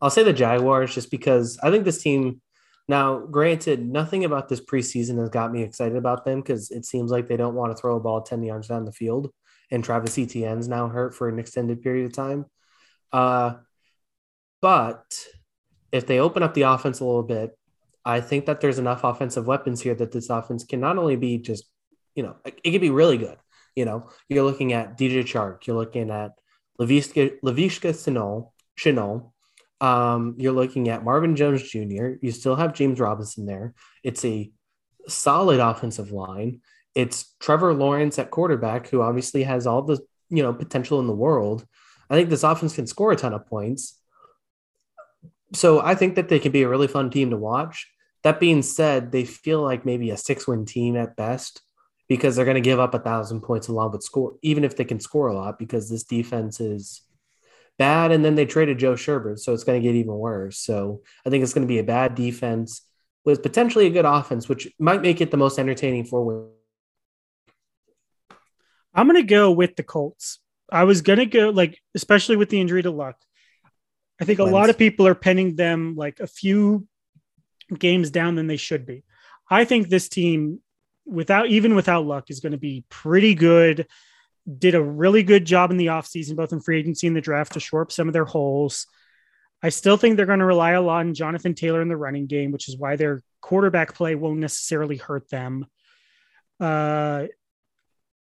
I'll say the Jaguars, just because I think this team. Now, granted, nothing about this preseason has got me excited about them because it seems like they don't want to throw a ball 10 yards down the field and Travis Etienne's now hurt for an extended period of time. Uh, but if they open up the offense a little bit, I think that there's enough offensive weapons here that this offense can not only be just, you know, it, can be really good. You know, you're looking at DJ Chark, you're looking at Laviska, Laviska Shenault, um, you're looking at Marvin Jones Jr. You still have James Robinson there. It's a solid offensive line. It's Trevor Lawrence at quarterback, who obviously has all the you know potential in the world. I think this offense can score a ton of points. So I think that they can be a really fun team to watch. That being said, they feel like maybe a six-win team at best because they're going to give up a thousand points along with score, even if they can score a lot, because this defense is bad. And then they traded Joe Schobert, so it's going to get even worse. So I think it's going to be a bad defense with potentially a good offense, which might make it the most entertaining four I'm gonna go with the Colts. I was gonna go like, especially with the injury to Luck. I think a lot of people are pinning them like a few games down than they should be. I think this team, without even without Luck, is going to be pretty good. Did a really good job in the offseason, both in free agency and the draft, to shore up some of their holes. I still think they're going to rely a lot on Jonathan Taylor in the running game, which is why their quarterback play won't necessarily hurt them. Uh,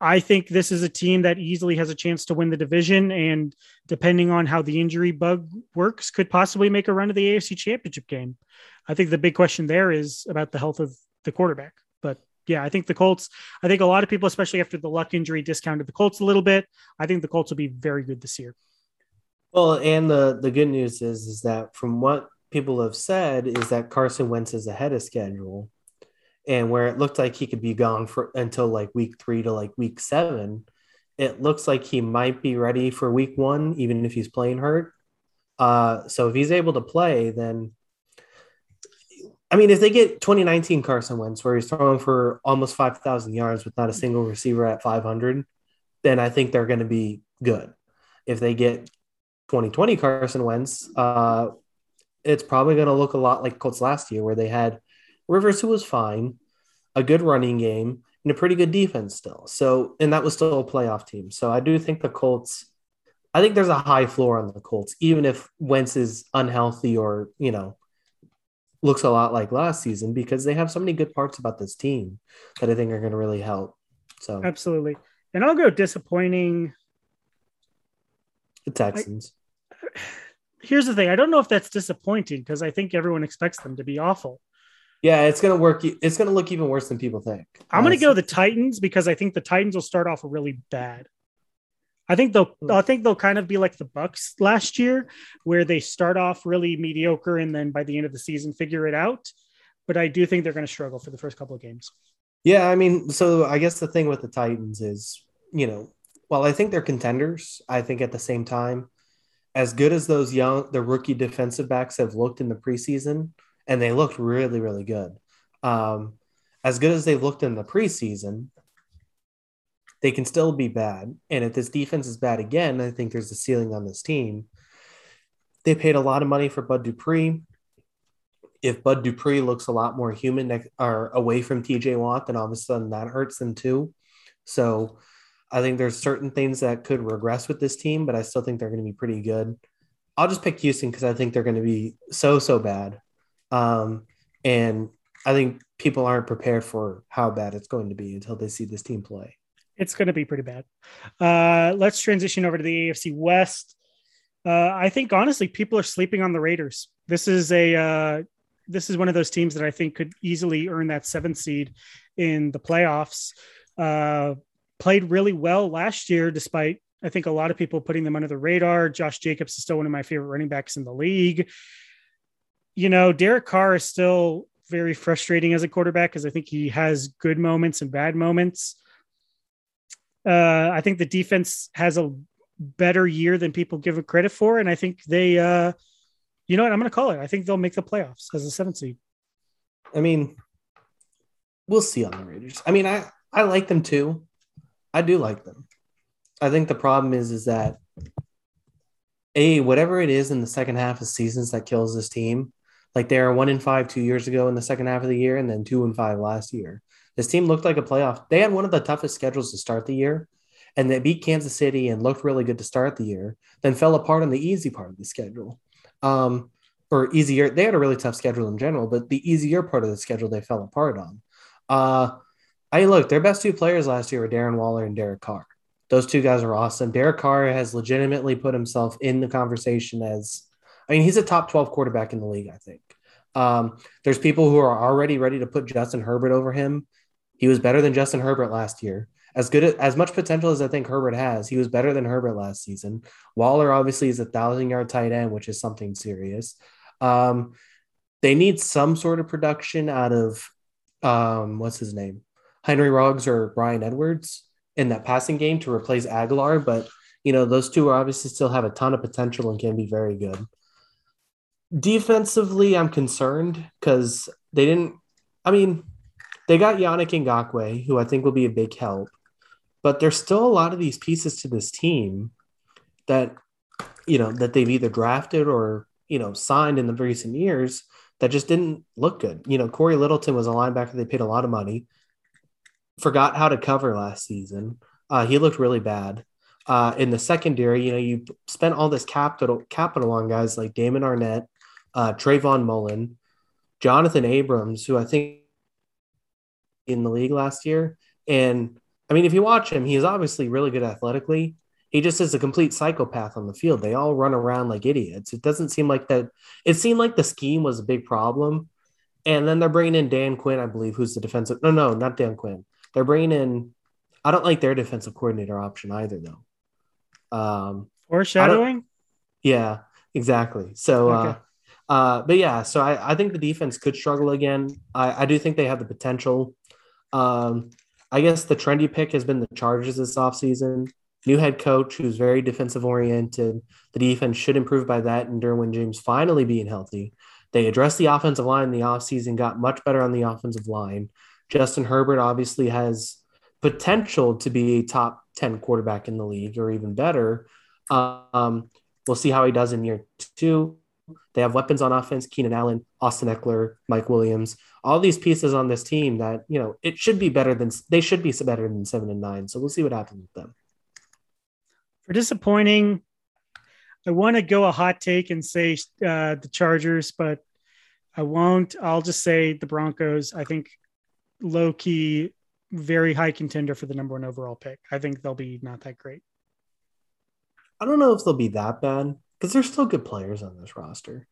I think this is a team that easily has a chance to win the division, and depending on how the injury bug works, could possibly make a run to the AFC Championship game. I think the big question there is about the health of the quarterback. Yeah, I think the Colts. I think a lot of people, especially after the Luck injury, discounted the Colts a little bit. I think the Colts will be very good this year. Well, and the the good news is is that from what people have said is that Carson Wentz is ahead of schedule and where it looked like he could be gone for until like week three to like week seven, it looks like he might be ready for week one, even if he's playing hurt. Uh, so if he's able to play, then I mean, if they get 2019 Carson Wentz, where he's throwing for almost 5,000 yards with not a single receiver at 500, then I think they're going to be good. If they get 2020 Carson Wentz, uh, it's probably going to look a lot like Colts last year, where they had Rivers, who was fine, a good running game, and a pretty good defense still. So, and that was still a playoff team. So I do think the Colts, I think there's a high floor on the Colts, even if Wentz is unhealthy or, you know, looks a lot like last season because they have so many good parts about this team that I think are going to really help. So absolutely. And I'll go disappointing. The Texans. I, here's the thing. I don't know if that's disappointing because I think everyone expects them to be awful. Yeah, it's gonna work. It's gonna look even worse than people think. I'm gonna go the Titans because I think the Titans will start off really bad. I think they'll hmm. I think they'll kind of be like the Bucs last year, where they start off really mediocre and then by the end of the season figure it out. But I do think they're going to struggle for the first couple of games. Yeah, I mean, so I guess the thing with the Titans is, you know, well, I think they're contenders. I think at the same time, as good as those young the rookie defensive backs have looked in the preseason, and they looked really, really good. Um, as good as they looked in the preseason, they can still be bad. And if this defense is bad again, I think there's a ceiling on this team. They paid a lot of money for Bud Dupree. If Bud Dupree looks a lot more human next, or away from TJ Watt, then all of a sudden that hurts them too. So I think there's certain things that could regress with this team, but I still think they're going to be pretty good. I'll just pick Houston because I think they're going to be so, so bad. Um, and I think people aren't prepared for how bad it's going to be until they see this team play. It's going to be pretty bad. Uh, let's transition over to the AFC West. Uh, I think honestly, people are sleeping on the Raiders. This is a uh, this is one of those teams that I think could easily earn that seventh seed in the playoffs. Uh, played really well last year, despite I think a lot of people putting them under the radar. Josh Jacobs is still one of my favorite running backs in the league. You know, Derek Carr is still very frustrating as a quarterback because I think he has good moments and bad moments. Uh, I think the defense has a better year than people give it credit for, and I think they, uh, you know what, I'm going to call it. I think they'll make the playoffs as a seventh seed. I mean, we'll see on the Raiders. I mean, I I like them too. I do like them. I think the problem is is that a whatever it is in the second half of seasons that kills this team. Like they are one in five two years ago in the second half of the year, and then two and five last year. This team looked like a playoff. They had one of the toughest schedules to start the year, and they beat Kansas City and looked really good to start the year. Then fell apart on the easy part of the schedule, um, or easier. They had a really tough schedule in general, but the easier part of the schedule they fell apart on. Uh, I look, their best two players last year were Darren Waller and Derek Carr. Those two guys are awesome. Derek Carr has legitimately put himself in the conversation as, I mean, he's a top 12 quarterback in the league, I think. Um, there's people who are already ready to put Justin Herbert over him. He was better than Justin Herbert last year. As good as much potential as I think Herbert has, he was better than Herbert last season. Waller obviously is a thousand yard tight end, which is something serious. Um, they need some sort of production out of um, what's his name, Henry Ruggs or Bryan Edwards in that passing game to replace Agholor. But you know those two are obviously still have a ton of potential and can be very good. Defensively, I'm concerned because they didn't. I mean, they got Yannick Ngakoue, who I think will be a big help, but there's still a lot of these pieces to this team that you know that they've either drafted or you know signed in the recent years that just didn't look good. You know, Corey Littleton was a linebacker they paid a lot of money. Forgot how to cover last season. Uh, he looked really bad. Uh, in the secondary, you know, you spent all this capital capital on guys like Damon Arnette, uh, Trayvon Mullen, Jonathan Abrams, who I think in the league last year. And I mean, if you watch him, he's obviously really good athletically. He just is a complete psychopath on the field. They all run around like idiots. It doesn't seem like that. It seemed like the scheme was a big problem. And then they're bringing in Dan Quinn, I believe, who's the defensive. No, no, not Dan Quinn. They're bringing in. I don't like their defensive coordinator option either, though. Um, Foreshadowing. Yeah, exactly. So, uh, okay. uh, uh, but yeah, so I, I think the defense could struggle again. I, I do think they have the potential um, I guess the trendy pick has been the Chargers this offseason. New head coach who's very defensive oriented. The defense should improve by that, and Derwin James finally being healthy. They addressed the offensive line in the offseason, got much better on the offensive line. Justin Herbert obviously has potential to be a top 10 quarterback in the league or even better. Um, we'll see how he does in year two. They have weapons on offense: Keenan Allen, Austin Ekeler, Mike Williams. All these pieces on this team that you know it should be better than they should be better than seven and nine. So we'll see what happens with them. For disappointing, I want to go a hot take and say uh, the Chargers, but I won't. I'll just say the Broncos. I think low key, very high contender for the number one overall pick. I think they'll be not that great. I don't know if they'll be that bad because there's still good players on this roster.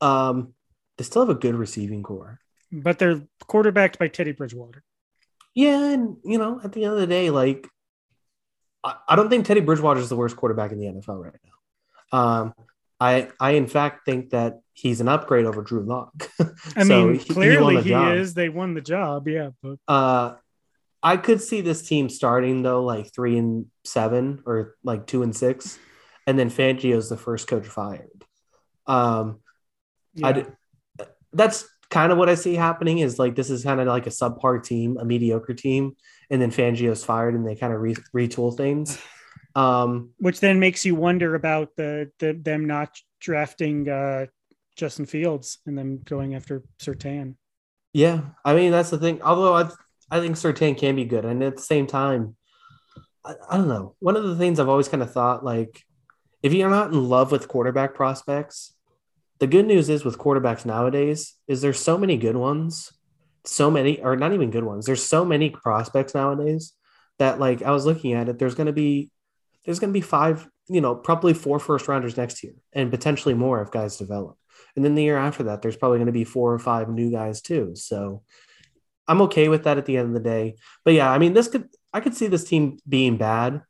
Um, they still have a good receiving corps, but they're quarterbacked by Teddy Bridgewater. Yeah, and you know, at the end of the day, like I, I don't think Teddy Bridgewater is the worst quarterback in the NFL right now. Um, I I in fact think that he's an upgrade over Drew Lock. I so mean, clearly he, he is. They won the job, yeah. But uh, I could see this team starting though, like three and seven or like two and six, and then Fangio's the first coach fired. Um, yeah. I that's kind of what I see happening. Is like this is kind of like a subpar team, a mediocre team, and then Fangio's fired, and they kind of re- retool things. Um, Which then makes you wonder about the, the them not drafting uh, Justin Fields and then going after Surtain. Yeah, I mean that's the thing. Although I I think Surtain can be good, and at the same time, I, I don't know. One of the things I've always kind of thought, like, if you're not in love with quarterback prospects, the good news is with quarterbacks nowadays is there's so many good ones, so many, or not even good ones. There's so many prospects nowadays that, like, I was looking at it. There's going to be there's going to be five, you know, probably four first rounders next year, and potentially more if guys develop. And then the year after that, there's probably going to be four or five new guys too. So I'm okay with that at the end of the day. But yeah, I mean, this could I could see this team being bad,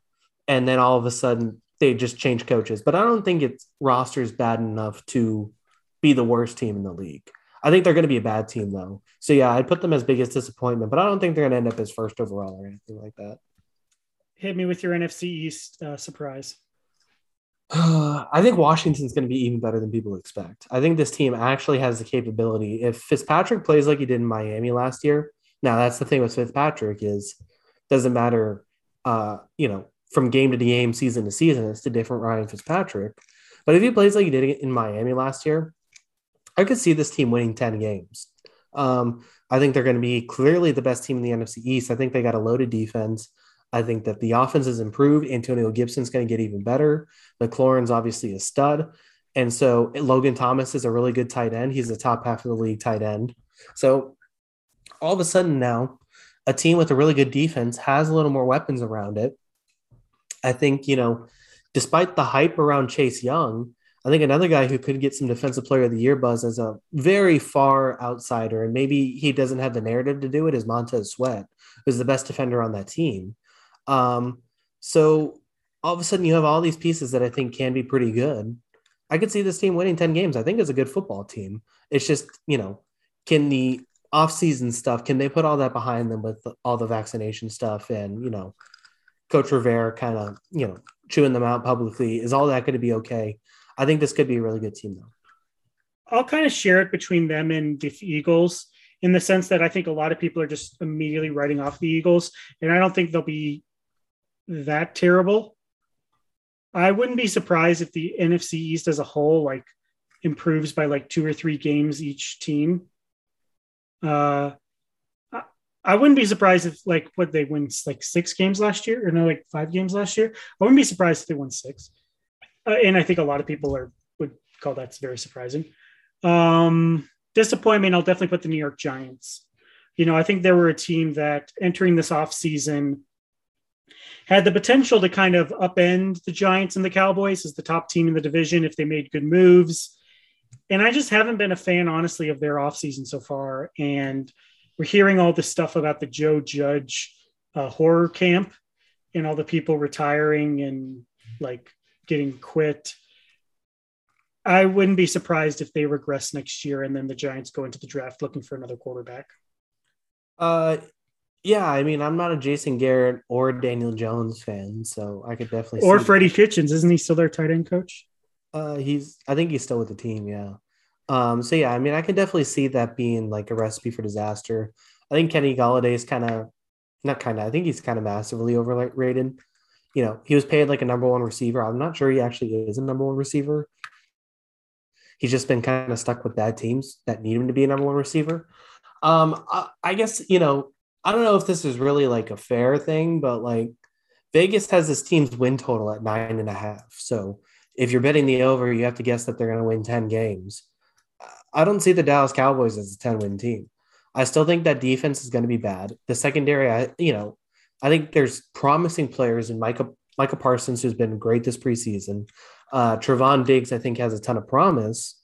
and then all of a sudden they just change coaches. But I don't think its roster is bad enough to be the worst team in the league. I think they're going to be a bad team though. So yeah, I'd put them as biggest disappointment, but I don't think they're going to end up as first overall or anything like that. Hit me with your NFC East uh, surprise. I think Washington's going to be even better than people expect. I think this team actually has the capability. If Fitzpatrick plays like he did in Miami last year, now that's the thing with Fitzpatrick is doesn't matter, uh, you know, from game to game, season to season. It's the different Ryan Fitzpatrick. But if he plays like he did in Miami last year, I could see this team winning ten games. Um, I think they're going to be clearly the best team in the NFC East. I think they got a loaded defense. I think that the offense has improved. Antonio Gibson's going to get even better. McLaurin's obviously a stud. And so Logan Thomas is a really good tight end. He's the top half of the league tight end. So all of a sudden now, a team with a really good defense has a little more weapons around it. I think, you know, despite the hype around Chase Young, I think another guy who could get some defensive player of the year buzz as a very far outsider, and maybe he doesn't have the narrative to do it, is Montez Sweat, who's the best defender on that team. Um, so all of a sudden you have all these pieces that I think can be pretty good. I could see this team winning 10 games. I think it's a good football team. It's just, you know, can the off-season stuff, can they put all that behind them with all the vaccination stuff and, you know, Coach Rivera kind of, you know, chewing them out publicly? Is all that going to be okay? I think this could be a really good team though. I'll kind of share it between them and the Eagles in the sense that I think a lot of people are just immediately writing off the Eagles, and I don't think they'll be that terrible. I wouldn't be surprised if the NFC East as a whole like improves by like two or three games each team. Uh, I wouldn't be surprised if like what they win like six games last year or no like five games last year. I wouldn't be surprised if they won six, uh, and I think a lot of people are would call that very surprising. Um, disappointment. I'll definitely put the New York Giants. You know, I think they were a team that entering this off season had the potential to kind of upend the Giants and the Cowboys as the top team in the division if they made good moves. And I just haven't been a fan, honestly, of their offseason so far. And we're hearing all this stuff about the Joe Judge uh, horror camp and all the people retiring and like getting quit. I wouldn't be surprised if they regress next year and then the Giants go into the draft looking for another quarterback. Uh, yeah, I mean, I'm not a Jason Garrett or Daniel Jones fan, so I could definitely. Or Freddie that. Kitchens, isn't he still their tight end coach? Uh, he's. I think he's still with the team. Yeah. Um. So yeah, I mean, I can definitely see that being like a recipe for disaster. I think Kenny Golladay is kind of, not kind of. I think he's kind of massively overrated. You know, he was paid like a number one receiver. I'm not sure he actually is a number one receiver. he's just been kind of stuck with bad teams that need him to be a number one receiver. Um, I, I guess you know I don't know if this is really like a fair thing, but like Vegas has this team's win total at nine and a half. So if you're betting the over, you have to guess that they're going to win 10 games. I don't see the Dallas Cowboys as a 10 win team. I still think that defense is going to be bad. The secondary, I, you know, I think there's promising players in Micah, Micah Parsons, who's been great this preseason. Uh, Trevon Diggs, I think, has a ton of promise.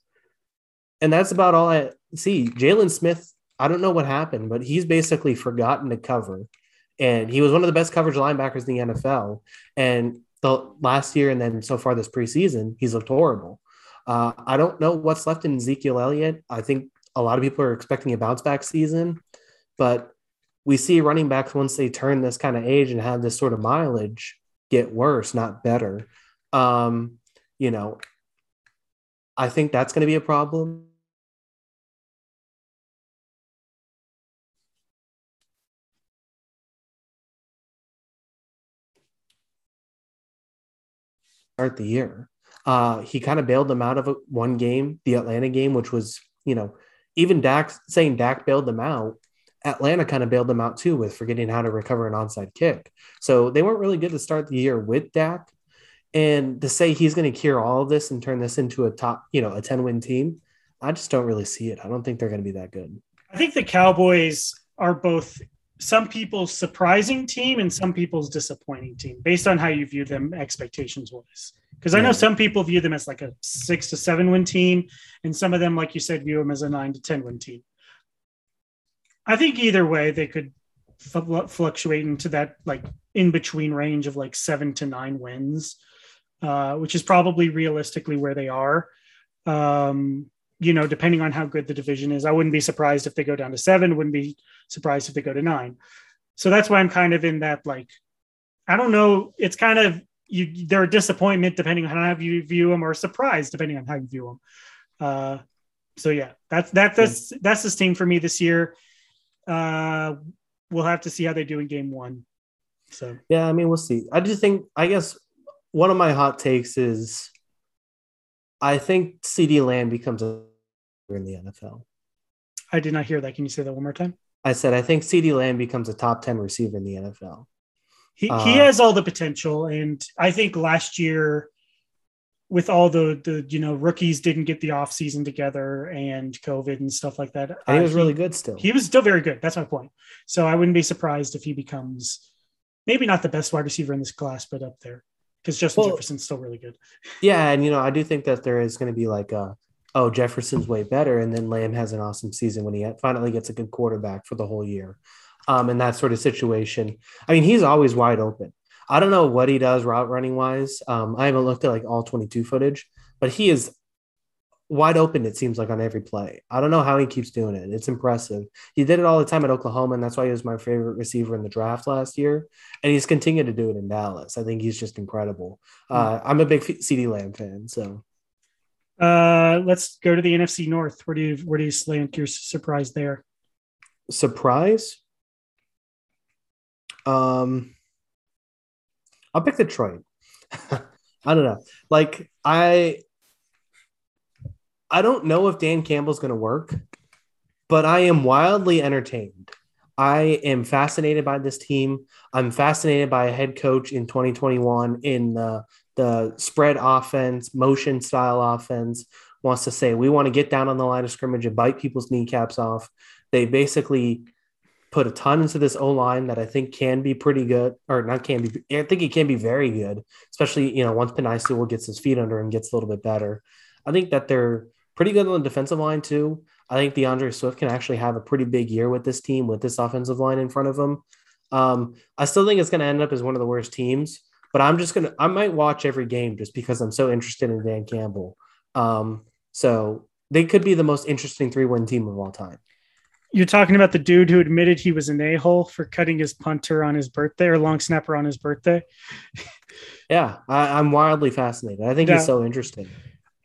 And that's about all I see. Jaylon Smith, I don't know what happened, but he's basically forgotten to cover. And he was one of the best coverage linebackers in the NFL. And the last year and then so far this preseason, he's looked horrible. Uh, I don't know what's left in Ezekiel Elliott. I think a lot of people are expecting a bounce back season, but we see running backs once they turn this kind of age and have this sort of mileage get worse, not better. Um, you know, I think that's going to be a problem. Start the year. Uh, he kind of bailed them out of a, one game, the Atlanta game, which was, you know, even Dak saying Dak bailed them out. Atlanta kind of bailed them out too with forgetting how to recover an onside kick. So they weren't really good to start the year with Dak. And to say he's going to cure all of this and turn this into a top, you know, a 10 win team, I just don't really see it. I don't think they're going to be that good. I think the Cowboys are both some people's surprising team and some people's disappointing team based on how you view them expectations wise. Because I know some people view them as like a six to seven win team, and some of them, like you said, view them as a nine to 10 win team. I think either way, they could fluctuate into that like in between range of like seven to nine wins, uh, which is probably realistically where they are. Um, you know, depending on how good the division is, I wouldn't be surprised if they go down to seven. Wouldn't be surprised if they go to nine. So that's why I'm kind of in that like, I don't know. It's kind of you they're a disappointment depending on how you view them or a surprise depending on how you view them. Uh, so yeah that's that, that's that's this team for me this year. Uh, we'll have to see how they do in game one. So. Yeah i mean we'll see. I just think i guess one of my hot takes is i think CeeDee Lamb becomes a in the nfl i did not hear that. Can you say that one more time? I said i think CeeDee Lamb becomes a top 10 receiver in the nfl he, uh, he has all the potential, and I think last year, with all the the you know rookies didn't get the off season together and COVID and stuff like that. He was uh, really good still. He was still very good. That's my point. So I wouldn't be surprised if he becomes maybe not the best wide receiver in this class, but up there because Justin well, Jefferson's still really good. Yeah, and you know I do think that there is going to be like a oh Jefferson's way better, and then Lamb has an awesome season when he finally gets a good quarterback for the whole year um, in that sort of situation. I mean, he's always wide open. I don't know what he does route running wise. Um, I haven't looked at like all 22 footage, but he is wide open, it seems like on every play. I don't know how he keeps doing it. It's impressive. He did it all the time at Oklahoma, and that's why he was my favorite receiver in the draft last year. And he's continued to do it in Dallas. I think he's just incredible. Uh, I'm a big CeeDee Lamb fan, so. Uh, let's go to the NFC North. Where do you where do you slant your surprise there? Surprise? Um, I'll pick Detroit. I don't know. Like I, I don't know if Dan Campbell's going to work, but I am wildly entertained. I am fascinated by this team. I'm fascinated by a head coach in 2021 in the the spread offense, motion style offense. Wants to say we want to get down on the line of scrimmage and bite people's kneecaps off. They basically put a ton into this O line that I think can be pretty good, or not can be. I think it can be very good, especially you know once Penei Sewell gets his feet under him, gets a little bit better. I think that they're pretty good on the defensive line too. I think D'Andre Swift can actually have a pretty big year with this team with this offensive line in front of him. Um, I still think it's going to end up as one of the worst teams, but I'm just gonna I might watch every game just because I'm so interested in Dan Campbell. Um, so they could be the most interesting three win team of all time. You're talking about the dude who admitted he was an a hole for cutting his punter on his birthday or long snapper on his birthday. yeah, I, am wildly fascinated. I think yeah. he's so interesting.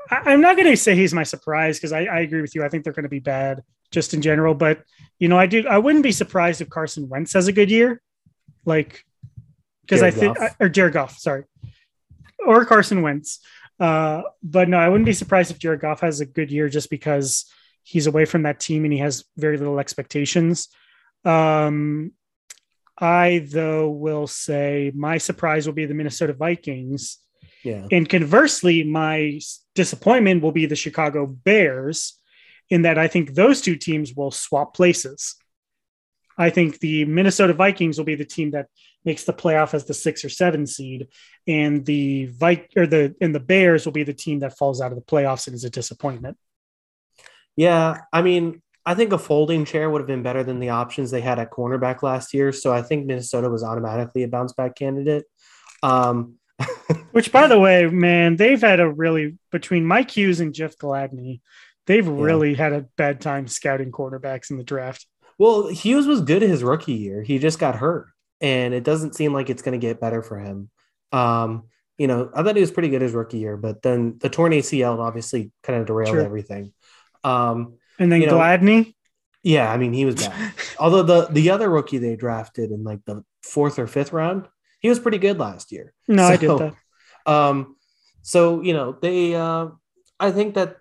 I, am not going to say he's my surprise because I, I, agree with you. I think they're going to be bad just in general. But you know, I do. I wouldn't be surprised if Carson Wentz has a good year, like because I think or Jared Goff, sorry, or Carson Wentz. Uh, but no, I wouldn't be surprised if Jared Goff has a good year just because he's away from that team and he has very little expectations. Um, I, though, will say my surprise will be the Minnesota Vikings. Yeah. And conversely, my disappointment will be the Chicago Bears, in that I think those two teams will swap places. I think the Minnesota Vikings will be the team that makes the playoff as the six or seven seed, and the Vi- or the and the Bears will be the team that falls out of the playoffs and is a disappointment. Yeah, I mean, I think a folding chair would have been better than the options they had at cornerback last year. So I think Minnesota was automatically a bounce back candidate. Um, Which, by the way, man, they've had a really between Mike Hughes and Jeff Gladney, they've yeah. really had a bad time scouting quarterbacks in the draft. Well, Hughes was good his rookie year. He just got hurt, and it doesn't seem like it's going to get better for him. Um, you know, I thought he was pretty good his rookie year, but then the torn ACL obviously kind of derailed everything. Um, and then Gladney. Know, yeah, I mean he was bad. Although the the other rookie they drafted in like the fourth or fifth round, he was pretty good last year. No, so, I did that. Um, so you know they, uh, I think that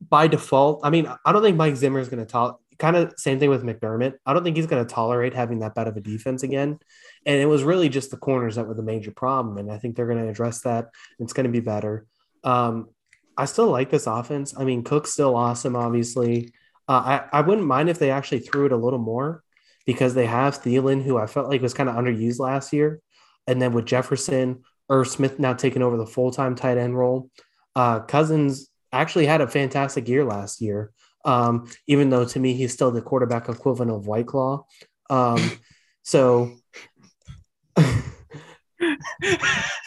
by default, I mean I don't think Mike Zimmer is going to talk kind of same thing with McDermott. I don't think he's going to tolerate having that bad of a defense again. And it was really just the corners that were the major problem. And I think they're going to address that. It's going to be better. Um, I still like this offense. I mean, Cook's still awesome, obviously. Uh, I, I wouldn't mind if they actually threw it a little more because they have Thielen, who I felt like was kind of underused last year. And then with Jefferson, Irv Smith now taking over the full time tight end role. Uh, Cousins actually had a fantastic year last year. Um, even though to me he's still the quarterback equivalent of White Claw. Um, so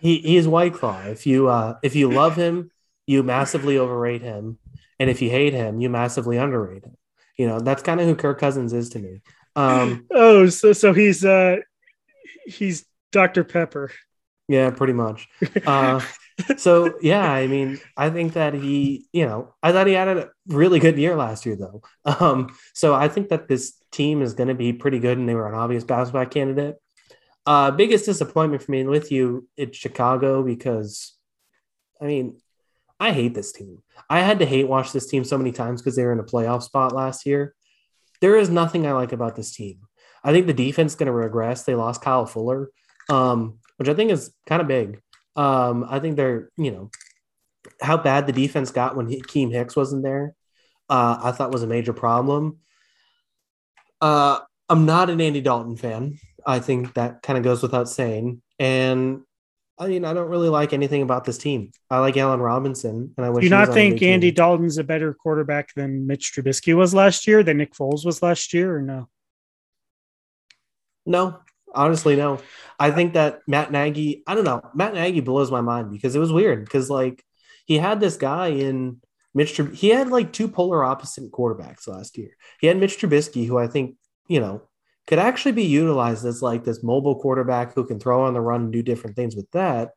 he, he is White Claw. If you uh, if you love him, you massively overrate him, and if you hate him, you massively underrate him. You know that's kind of who Kirk Cousins is to me. Um, oh, so so he's uh, he's Dr Pepper. Yeah, pretty much. Uh, so yeah, I mean, I think that he, you know, I thought he had a really good year last year though. Um, so I think that this team is going to be pretty good, and they were an obvious bounce back candidate. Uh, biggest disappointment for me with you, it's Chicago because, I mean, I hate this team. I had to hate watch this team so many times because they were in a playoff spot last year. There is nothing I like about this team. I think the defense is going to regress. They lost Kyle Fuller, um, which I think is kind of big. Um, I think they're, you know, how bad the defense got when Keem Hicks wasn't there, uh, I thought was a major problem. Uh, I'm not an Andy Dalton fan. I think that kind of goes without saying. And I mean, I don't really like anything about this team. I like Allen Robinson, and I wish. Do you not think Andy Dalton's a better quarterback than Mitch Trubisky was last year, than Nick Foles was last year, or no? No, honestly, no. I think that Matt Nagy, I don't know, Matt Nagy blows my mind because it was weird because like he had this guy in Mitch, Trub- he had like two polar opposite quarterbacks last year. He had Mitch Trubisky, who I think you know could actually be utilized as like this mobile quarterback who can throw on the run and do different things with that.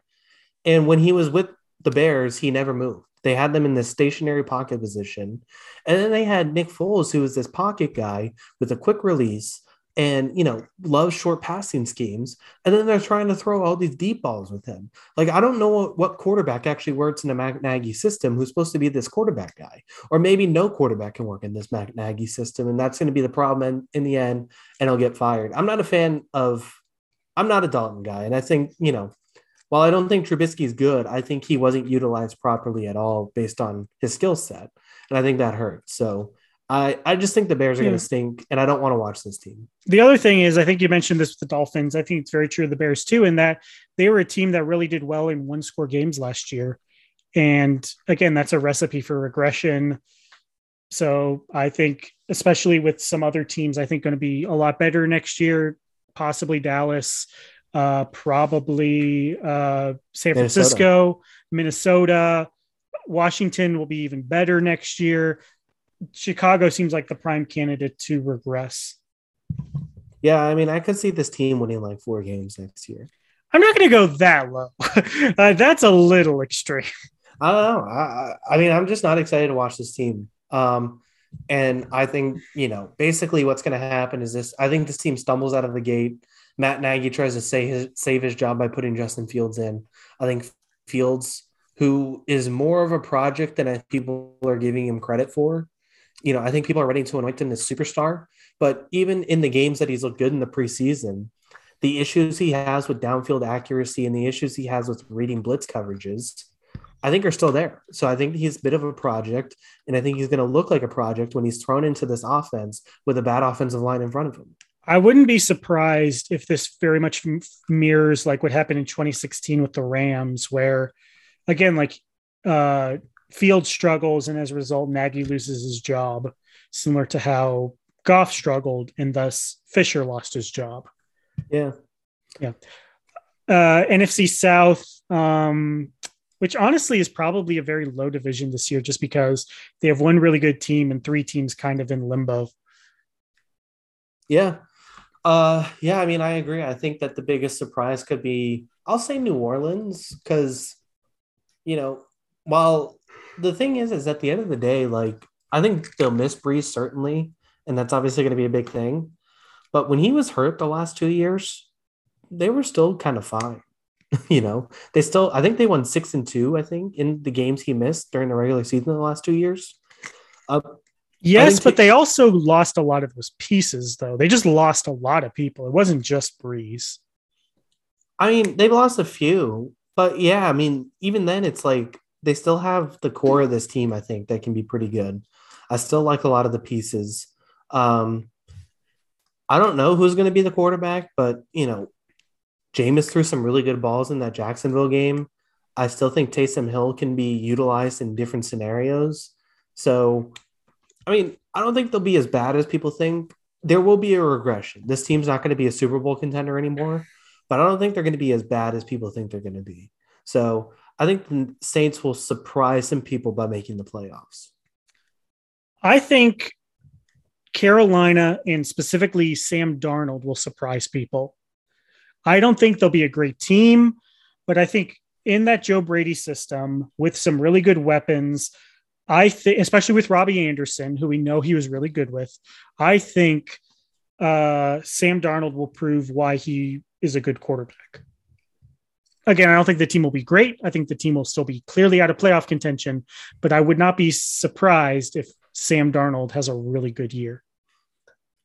And when he was with the Bears, he never moved. They had them in this stationary pocket position. And then they had Nick Foles, who was this pocket guy with a quick release and you know loves short passing schemes and then they're trying to throw all these deep balls with him. Like i don't know what, what quarterback actually works in a Nagy system who's supposed to be this quarterback guy or maybe no quarterback can work in this Nagy system and that's going to be the problem in, in the end and he'll get fired. I'm not a fan of i'm not a dalton guy and i think you know while i don't think Trubisky's good i think he wasn't utilized properly at all based on his skill set and i think that hurt so I, I just think the Bears are yeah. going to stink, and I don't want to watch this team. The other thing is, I think you mentioned this with the Dolphins. I think it's very true of the Bears too, in that they were a team that really did well in one score games last year. And again, that's a recipe for regression. So I think, especially with some other teams, I think going to be a lot better next year, possibly Dallas, uh, probably uh, San Francisco, Minnesota. Minnesota. Washington will be even better next year. Chicago seems like the prime candidate to regress. Yeah, I mean, I could see this team winning like four games next year. I'm not going to go that low. uh, that's a little extreme. I don't know. I, I mean, I'm just not excited to watch this team. Um, and I think, you know, basically what's going to happen is this I think this team stumbles out of the gate. Matt Nagy tries to save his, save his job by putting Justin Fields in. I think Fields, who is more of a project than people are giving him credit for, you know, I think people are ready to anoint him as superstar. But even in the games that he's looked good in the preseason, the issues he has with downfield accuracy and the issues he has with reading blitz coverages, I think are still there. So I think he's a bit of a project, and I think he's going to look like a project when he's thrown into this offense with a bad offensive line in front of him. I wouldn't be surprised if this very much mirrors like what happened in 2016 with the Rams, where again, like uh, Field struggles, and as a result, Nagy loses his job, similar to how Goff struggled, and thus Fisher lost his job. Yeah, yeah. Uh, NFC South, um, which honestly is probably a very low division this year, just because they have one really good team and three teams kind of in limbo. Yeah, uh, yeah, I mean, I agree. I think that the biggest surprise could be, I'll say New Orleans, because, you know, while the thing is, is at the end of the day, like, I think they'll miss Brees certainly, and that's obviously going to be a big thing. But when he was hurt the last two years, they were still kind of fine. you know, they still, I think they won six and two, I think, in the games he missed during the regular season the last two years. Uh, Yes, but they also lost a lot of those pieces, though. They just lost a lot of people. It wasn't just Brees. I mean, they've lost a few, but yeah, I mean, even then, it's like they still have the core of this team. I think that can be pretty good. I still like a lot of the pieces. Um, I don't know who's going to be the quarterback, but you know, Jameis threw some really good balls in that Jacksonville game. I still think Taysom Hill can be utilized in different scenarios. So I mean, I don't think they'll be as bad as people think. There will be a regression. This team's not going to be a Super Bowl contender anymore, but I don't think they're going to be as bad as people think they're going to be. So I think the Saints will surprise some people by making the playoffs. I think Carolina and specifically Sam Darnold will surprise people. I don't think they'll be a great team, but I think in that Joe Brady system with some really good weapons, I think, especially with Robbie Anderson, who we know he was really good with, I think uh, Sam Darnold will prove why he is a good quarterback. Again, I don't think the team will be great. I think the team will still be clearly out of playoff contention, but I would not be surprised if Sam Darnold has a really good year.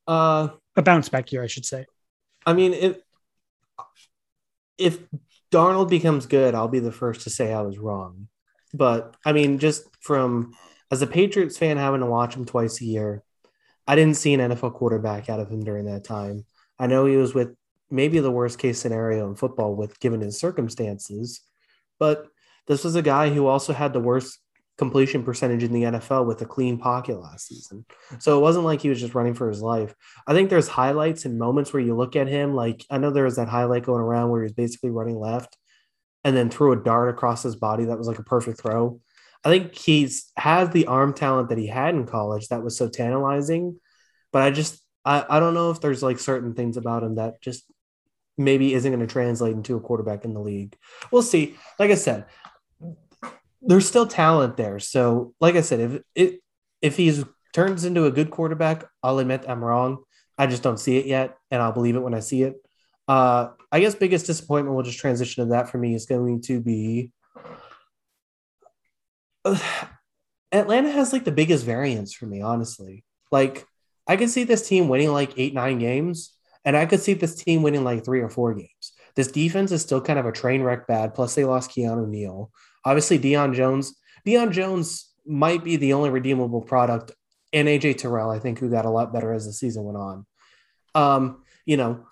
Uh, a bounce back year, I should say. I mean, if if Darnold becomes good, I'll be the first to say I was wrong. But I mean, just from as a Patriots fan having to watch him twice a year, I didn't see an NFL quarterback out of him during that time. I know he was with maybe the worst case scenario in football with given his circumstances, but this was a guy who also had the worst completion percentage in the NFL with a clean pocket last season. So it wasn't like he was just running for his life. I think there's highlights and moments where you look at him like I know there was that highlight going around where he was basically running left and then threw a dart across his body that was like a perfect throw. I think he's has the arm talent that he had in college that was so tantalizing, but I just I, I don't know if there's like certain things about him that just maybe isn't going to translate into a quarterback in the league. We'll see. Like I said, there's still talent there. So, like I said, if it if he's turns into a good quarterback, I'll admit I'm wrong. I just don't see it yet, and I'll believe it when I see it. Uh, I guess biggest disappointment, we'll just transition to that for me, is going to be Atlanta has like the biggest variance for me, honestly. Like, I could see this team winning like eight, nine games, and I could see this team winning like three or four games. This defense is still kind of a train wreck bad. Plus, they lost Keanu Neal. Obviously, Deion Jones. Deion Jones might be the only redeemable product, and AJ Terrell, I think, who got a lot better as the season went on. Um, you know,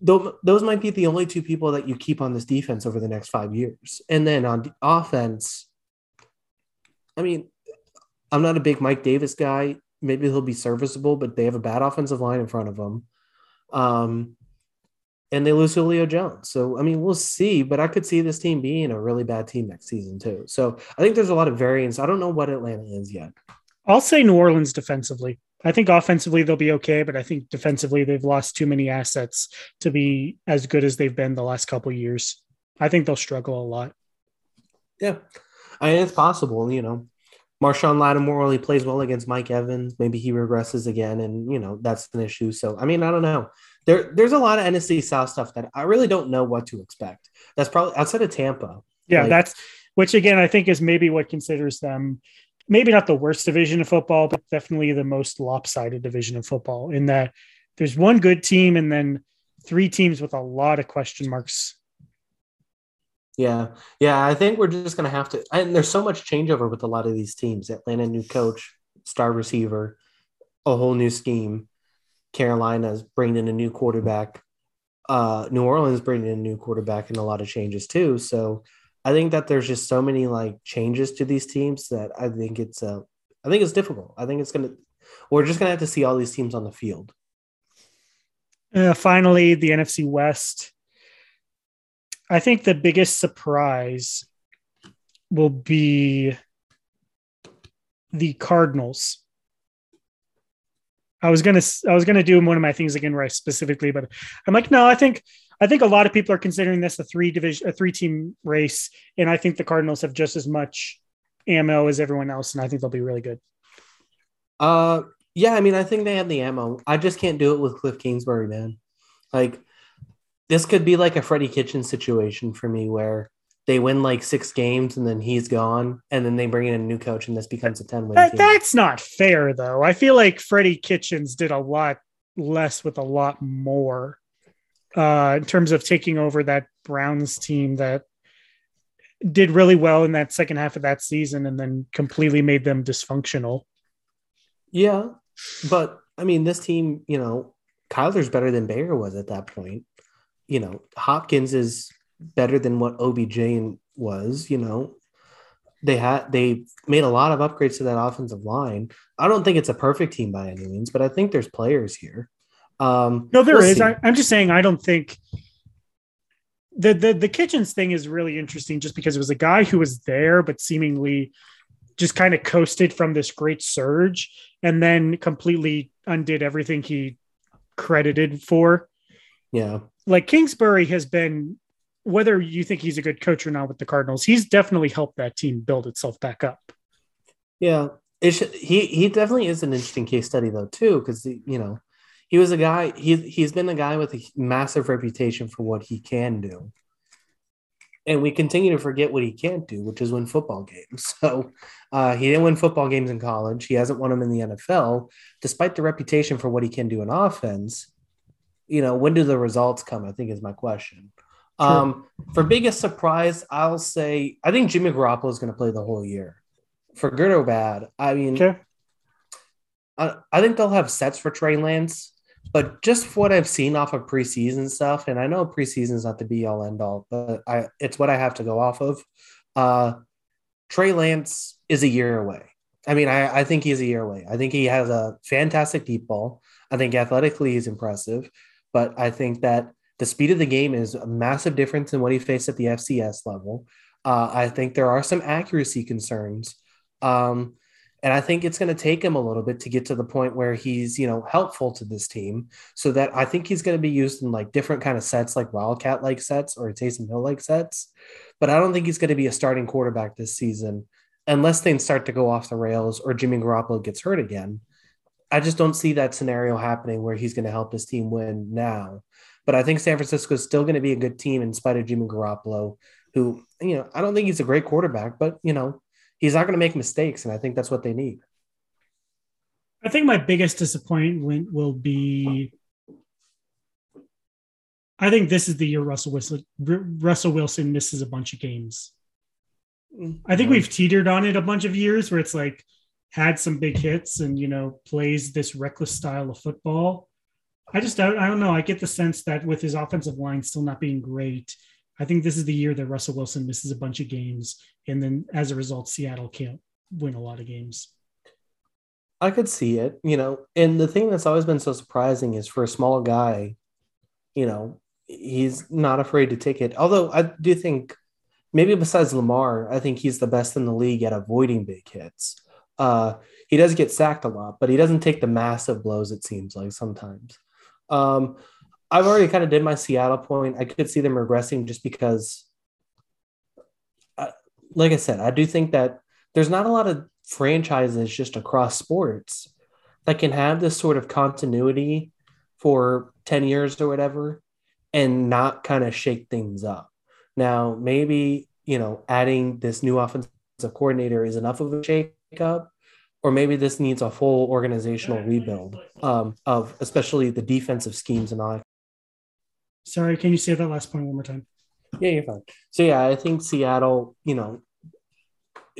those might be the only two people that you keep on this defense over the next five years. And then on the offense, I mean, I'm not a big Mike Davis guy. Maybe he'll be serviceable, but they have a bad offensive line in front of them. Um, and they lose Julio Jones. So, I mean, we'll see, but I could see this team being a really bad team next season, too. So, I think there's a lot of variance. I don't know what Atlanta is yet. I'll say New Orleans defensively. I think offensively they'll be okay, but I think defensively they've lost too many assets to be as good as they've been the last couple years. I think they'll struggle a lot. Yeah, I mean, it's possible. You know, Marshon Lattimore only plays well against Mike Evans. Maybe he regresses again, and you know that's an issue. So I mean, I don't know. there there's a lot of NFC South stuff that I really don't know what to expect. That's probably outside of Tampa. Yeah, like, that's which again I think is maybe what considers them maybe not the worst division of football, but definitely the most lopsided division of football. In that there's one good team and then three teams with a lot of question marks. Yeah, yeah, I think we're just gonna have to. And there's so much changeover with a lot of these teams. Atlanta, new coach, star receiver, a whole new scheme. Carolina's bringing in a new quarterback. Uh, new Orleans bringing in a new quarterback and a lot of changes too. So I think that there's just so many like changes to these teams that I think it's uh, I think it's difficult. I think it's gonna we're just gonna have to see all these teams on the field. Uh, finally, the NFC West. I think the biggest surprise will be the Cardinals. I was gonna I was gonna do one of my things again right specifically, but I'm like, no, I think I think a lot of people are considering this a three division a three team race, and I think the Cardinals have just as much ammo as everyone else, and I think they'll be really good. Uh yeah, I mean I think they have the ammo. I just can't do it with Cliff Kingsbury, man. Like this could be like a Freddie Kitchen situation for me where they win like six games and then he's gone and then they bring in a new coach and this becomes a 10 win that, that's not fair though. I feel like freddie kitchens did a lot less with a lot more uh, in terms of taking over that browns team that did really well in that second half of that season and then completely made them dysfunctional. Yeah but i mean this team you know kyler's better than baker was at that point you know hopkins is better than what OBJ was, you know. They had they made a lot of upgrades to that offensive line. I don't think it's a perfect team by any means, but I think there's players here. Um, no, there we'll is. I, I'm just saying I don't think the, the the kitchens thing is really interesting just because it was a guy who was there but seemingly just kind of coasted from this great surge and then completely undid everything he credited for. Yeah. Like Kingsbury has been whether you think he's a good coach or not with the Cardinals, he's definitely helped that team build itself back up. Yeah, it should, he he definitely is an interesting case study though too, because you know he was a guy he he's been a guy with a massive reputation for what he can do, and we continue to forget what he can't do, which is win football games. So uh, he didn't win football games in college. He hasn't won them in the NFL, despite the reputation for what he can do in offense. You know, when do the results come? I think is my question. Um, for biggest surprise, I'll say I think Jimmy Garoppolo is going to play the whole year, for good or bad. I mean, okay. I, I think they'll have sets for Trey Lance, but just what I've seen off of preseason stuff, and I know preseason is not the be all end all, but I it's what I have to go off of. Uh, Trey Lance is a year away. I mean, I, I think he's a year away. I think he has a fantastic deep ball. I think athletically he's impressive, but I think that the speed of the game is a massive difference in what he faced at the FCS level. Uh, I think there are some accuracy concerns. Um, and I think it's going to take him a little bit to get to the point where he's, you know, helpful to this team. So that I think he's going to be used in like different kind of sets, like Wildcat like sets or Taysom Hill like sets. But I don't think he's going to be a starting quarterback this season unless things start to go off the rails or Jimmy Garoppolo gets hurt again. I just don't see that scenario happening where he's going to help his team win now. But I think San Francisco is still going to be a good team in spite of Jimmy Garoppolo, who, you know, I don't think he's a great quarterback, but, you know, he's not going to make mistakes. And I think that's what they need. I think my biggest disappointment will be I think this is the year Russell Wilson Russell Wilson misses a bunch of games. Mm. I think we've teetered on it a bunch of years where it's like had some big hits and you know plays this reckless style of football I just I, I don't know. I get the sense that with his offensive line still not being great, I think this is the year that Russell Wilson misses a bunch of games, and then as a result, Seattle can't win a lot of games. I could see it, you know. And the thing that's always been so surprising is for a small guy, you know, he's not afraid to take it. Although I do think maybe besides Lamar, I think he's the best in the league at avoiding big hits. Uh, he does get sacked a lot, but he doesn't take the massive blows. It seems like sometimes. Um, I've already kind of did my Seattle point. I could see them regressing just because, uh, like I said, I do think that there's not a lot of franchises just across sports that can have this sort of continuity for 10 years or whatever and not kind of shake things up. Now, maybe, you know, adding this new offensive coordinator is enough of a shake up, or maybe this needs a full organizational rebuild um, of especially the defensive schemes and all. that. Sorry, can you say that last point one more time? Yeah, you're fine. So yeah, I think Seattle, you know,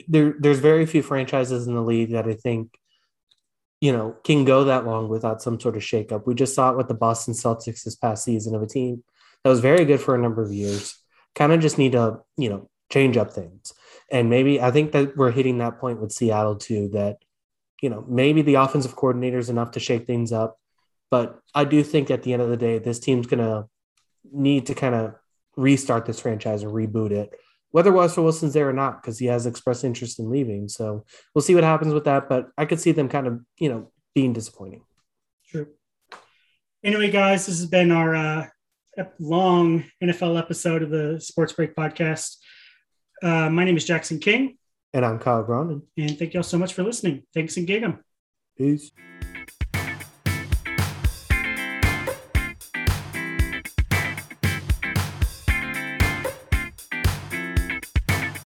there there's very few franchises in the league that I think, you know, can go that long without some sort of shakeup. We just saw it with the Boston Celtics this past season of a team that was very good for a number of years. Kind of just need to, you know, change up things. And maybe I think that we're hitting that point with Seattle too, that, you know, maybe the offensive coordinator is enough to shake things up. But I do think at the end of the day, this team's going to need to kind of restart this franchise or reboot it, whether Russell Wilson's there or not, because he has expressed interest in leaving. So we'll see what happens with that. But I could see them kind of, you know, being disappointing. True. Anyway, guys, this has been our uh, long NFL episode of the Sports Break podcast. Uh, my name is Jackson King. And I'm Kyle Brown. And thank you all so much for listening. Thanks and gig 'em. Peace.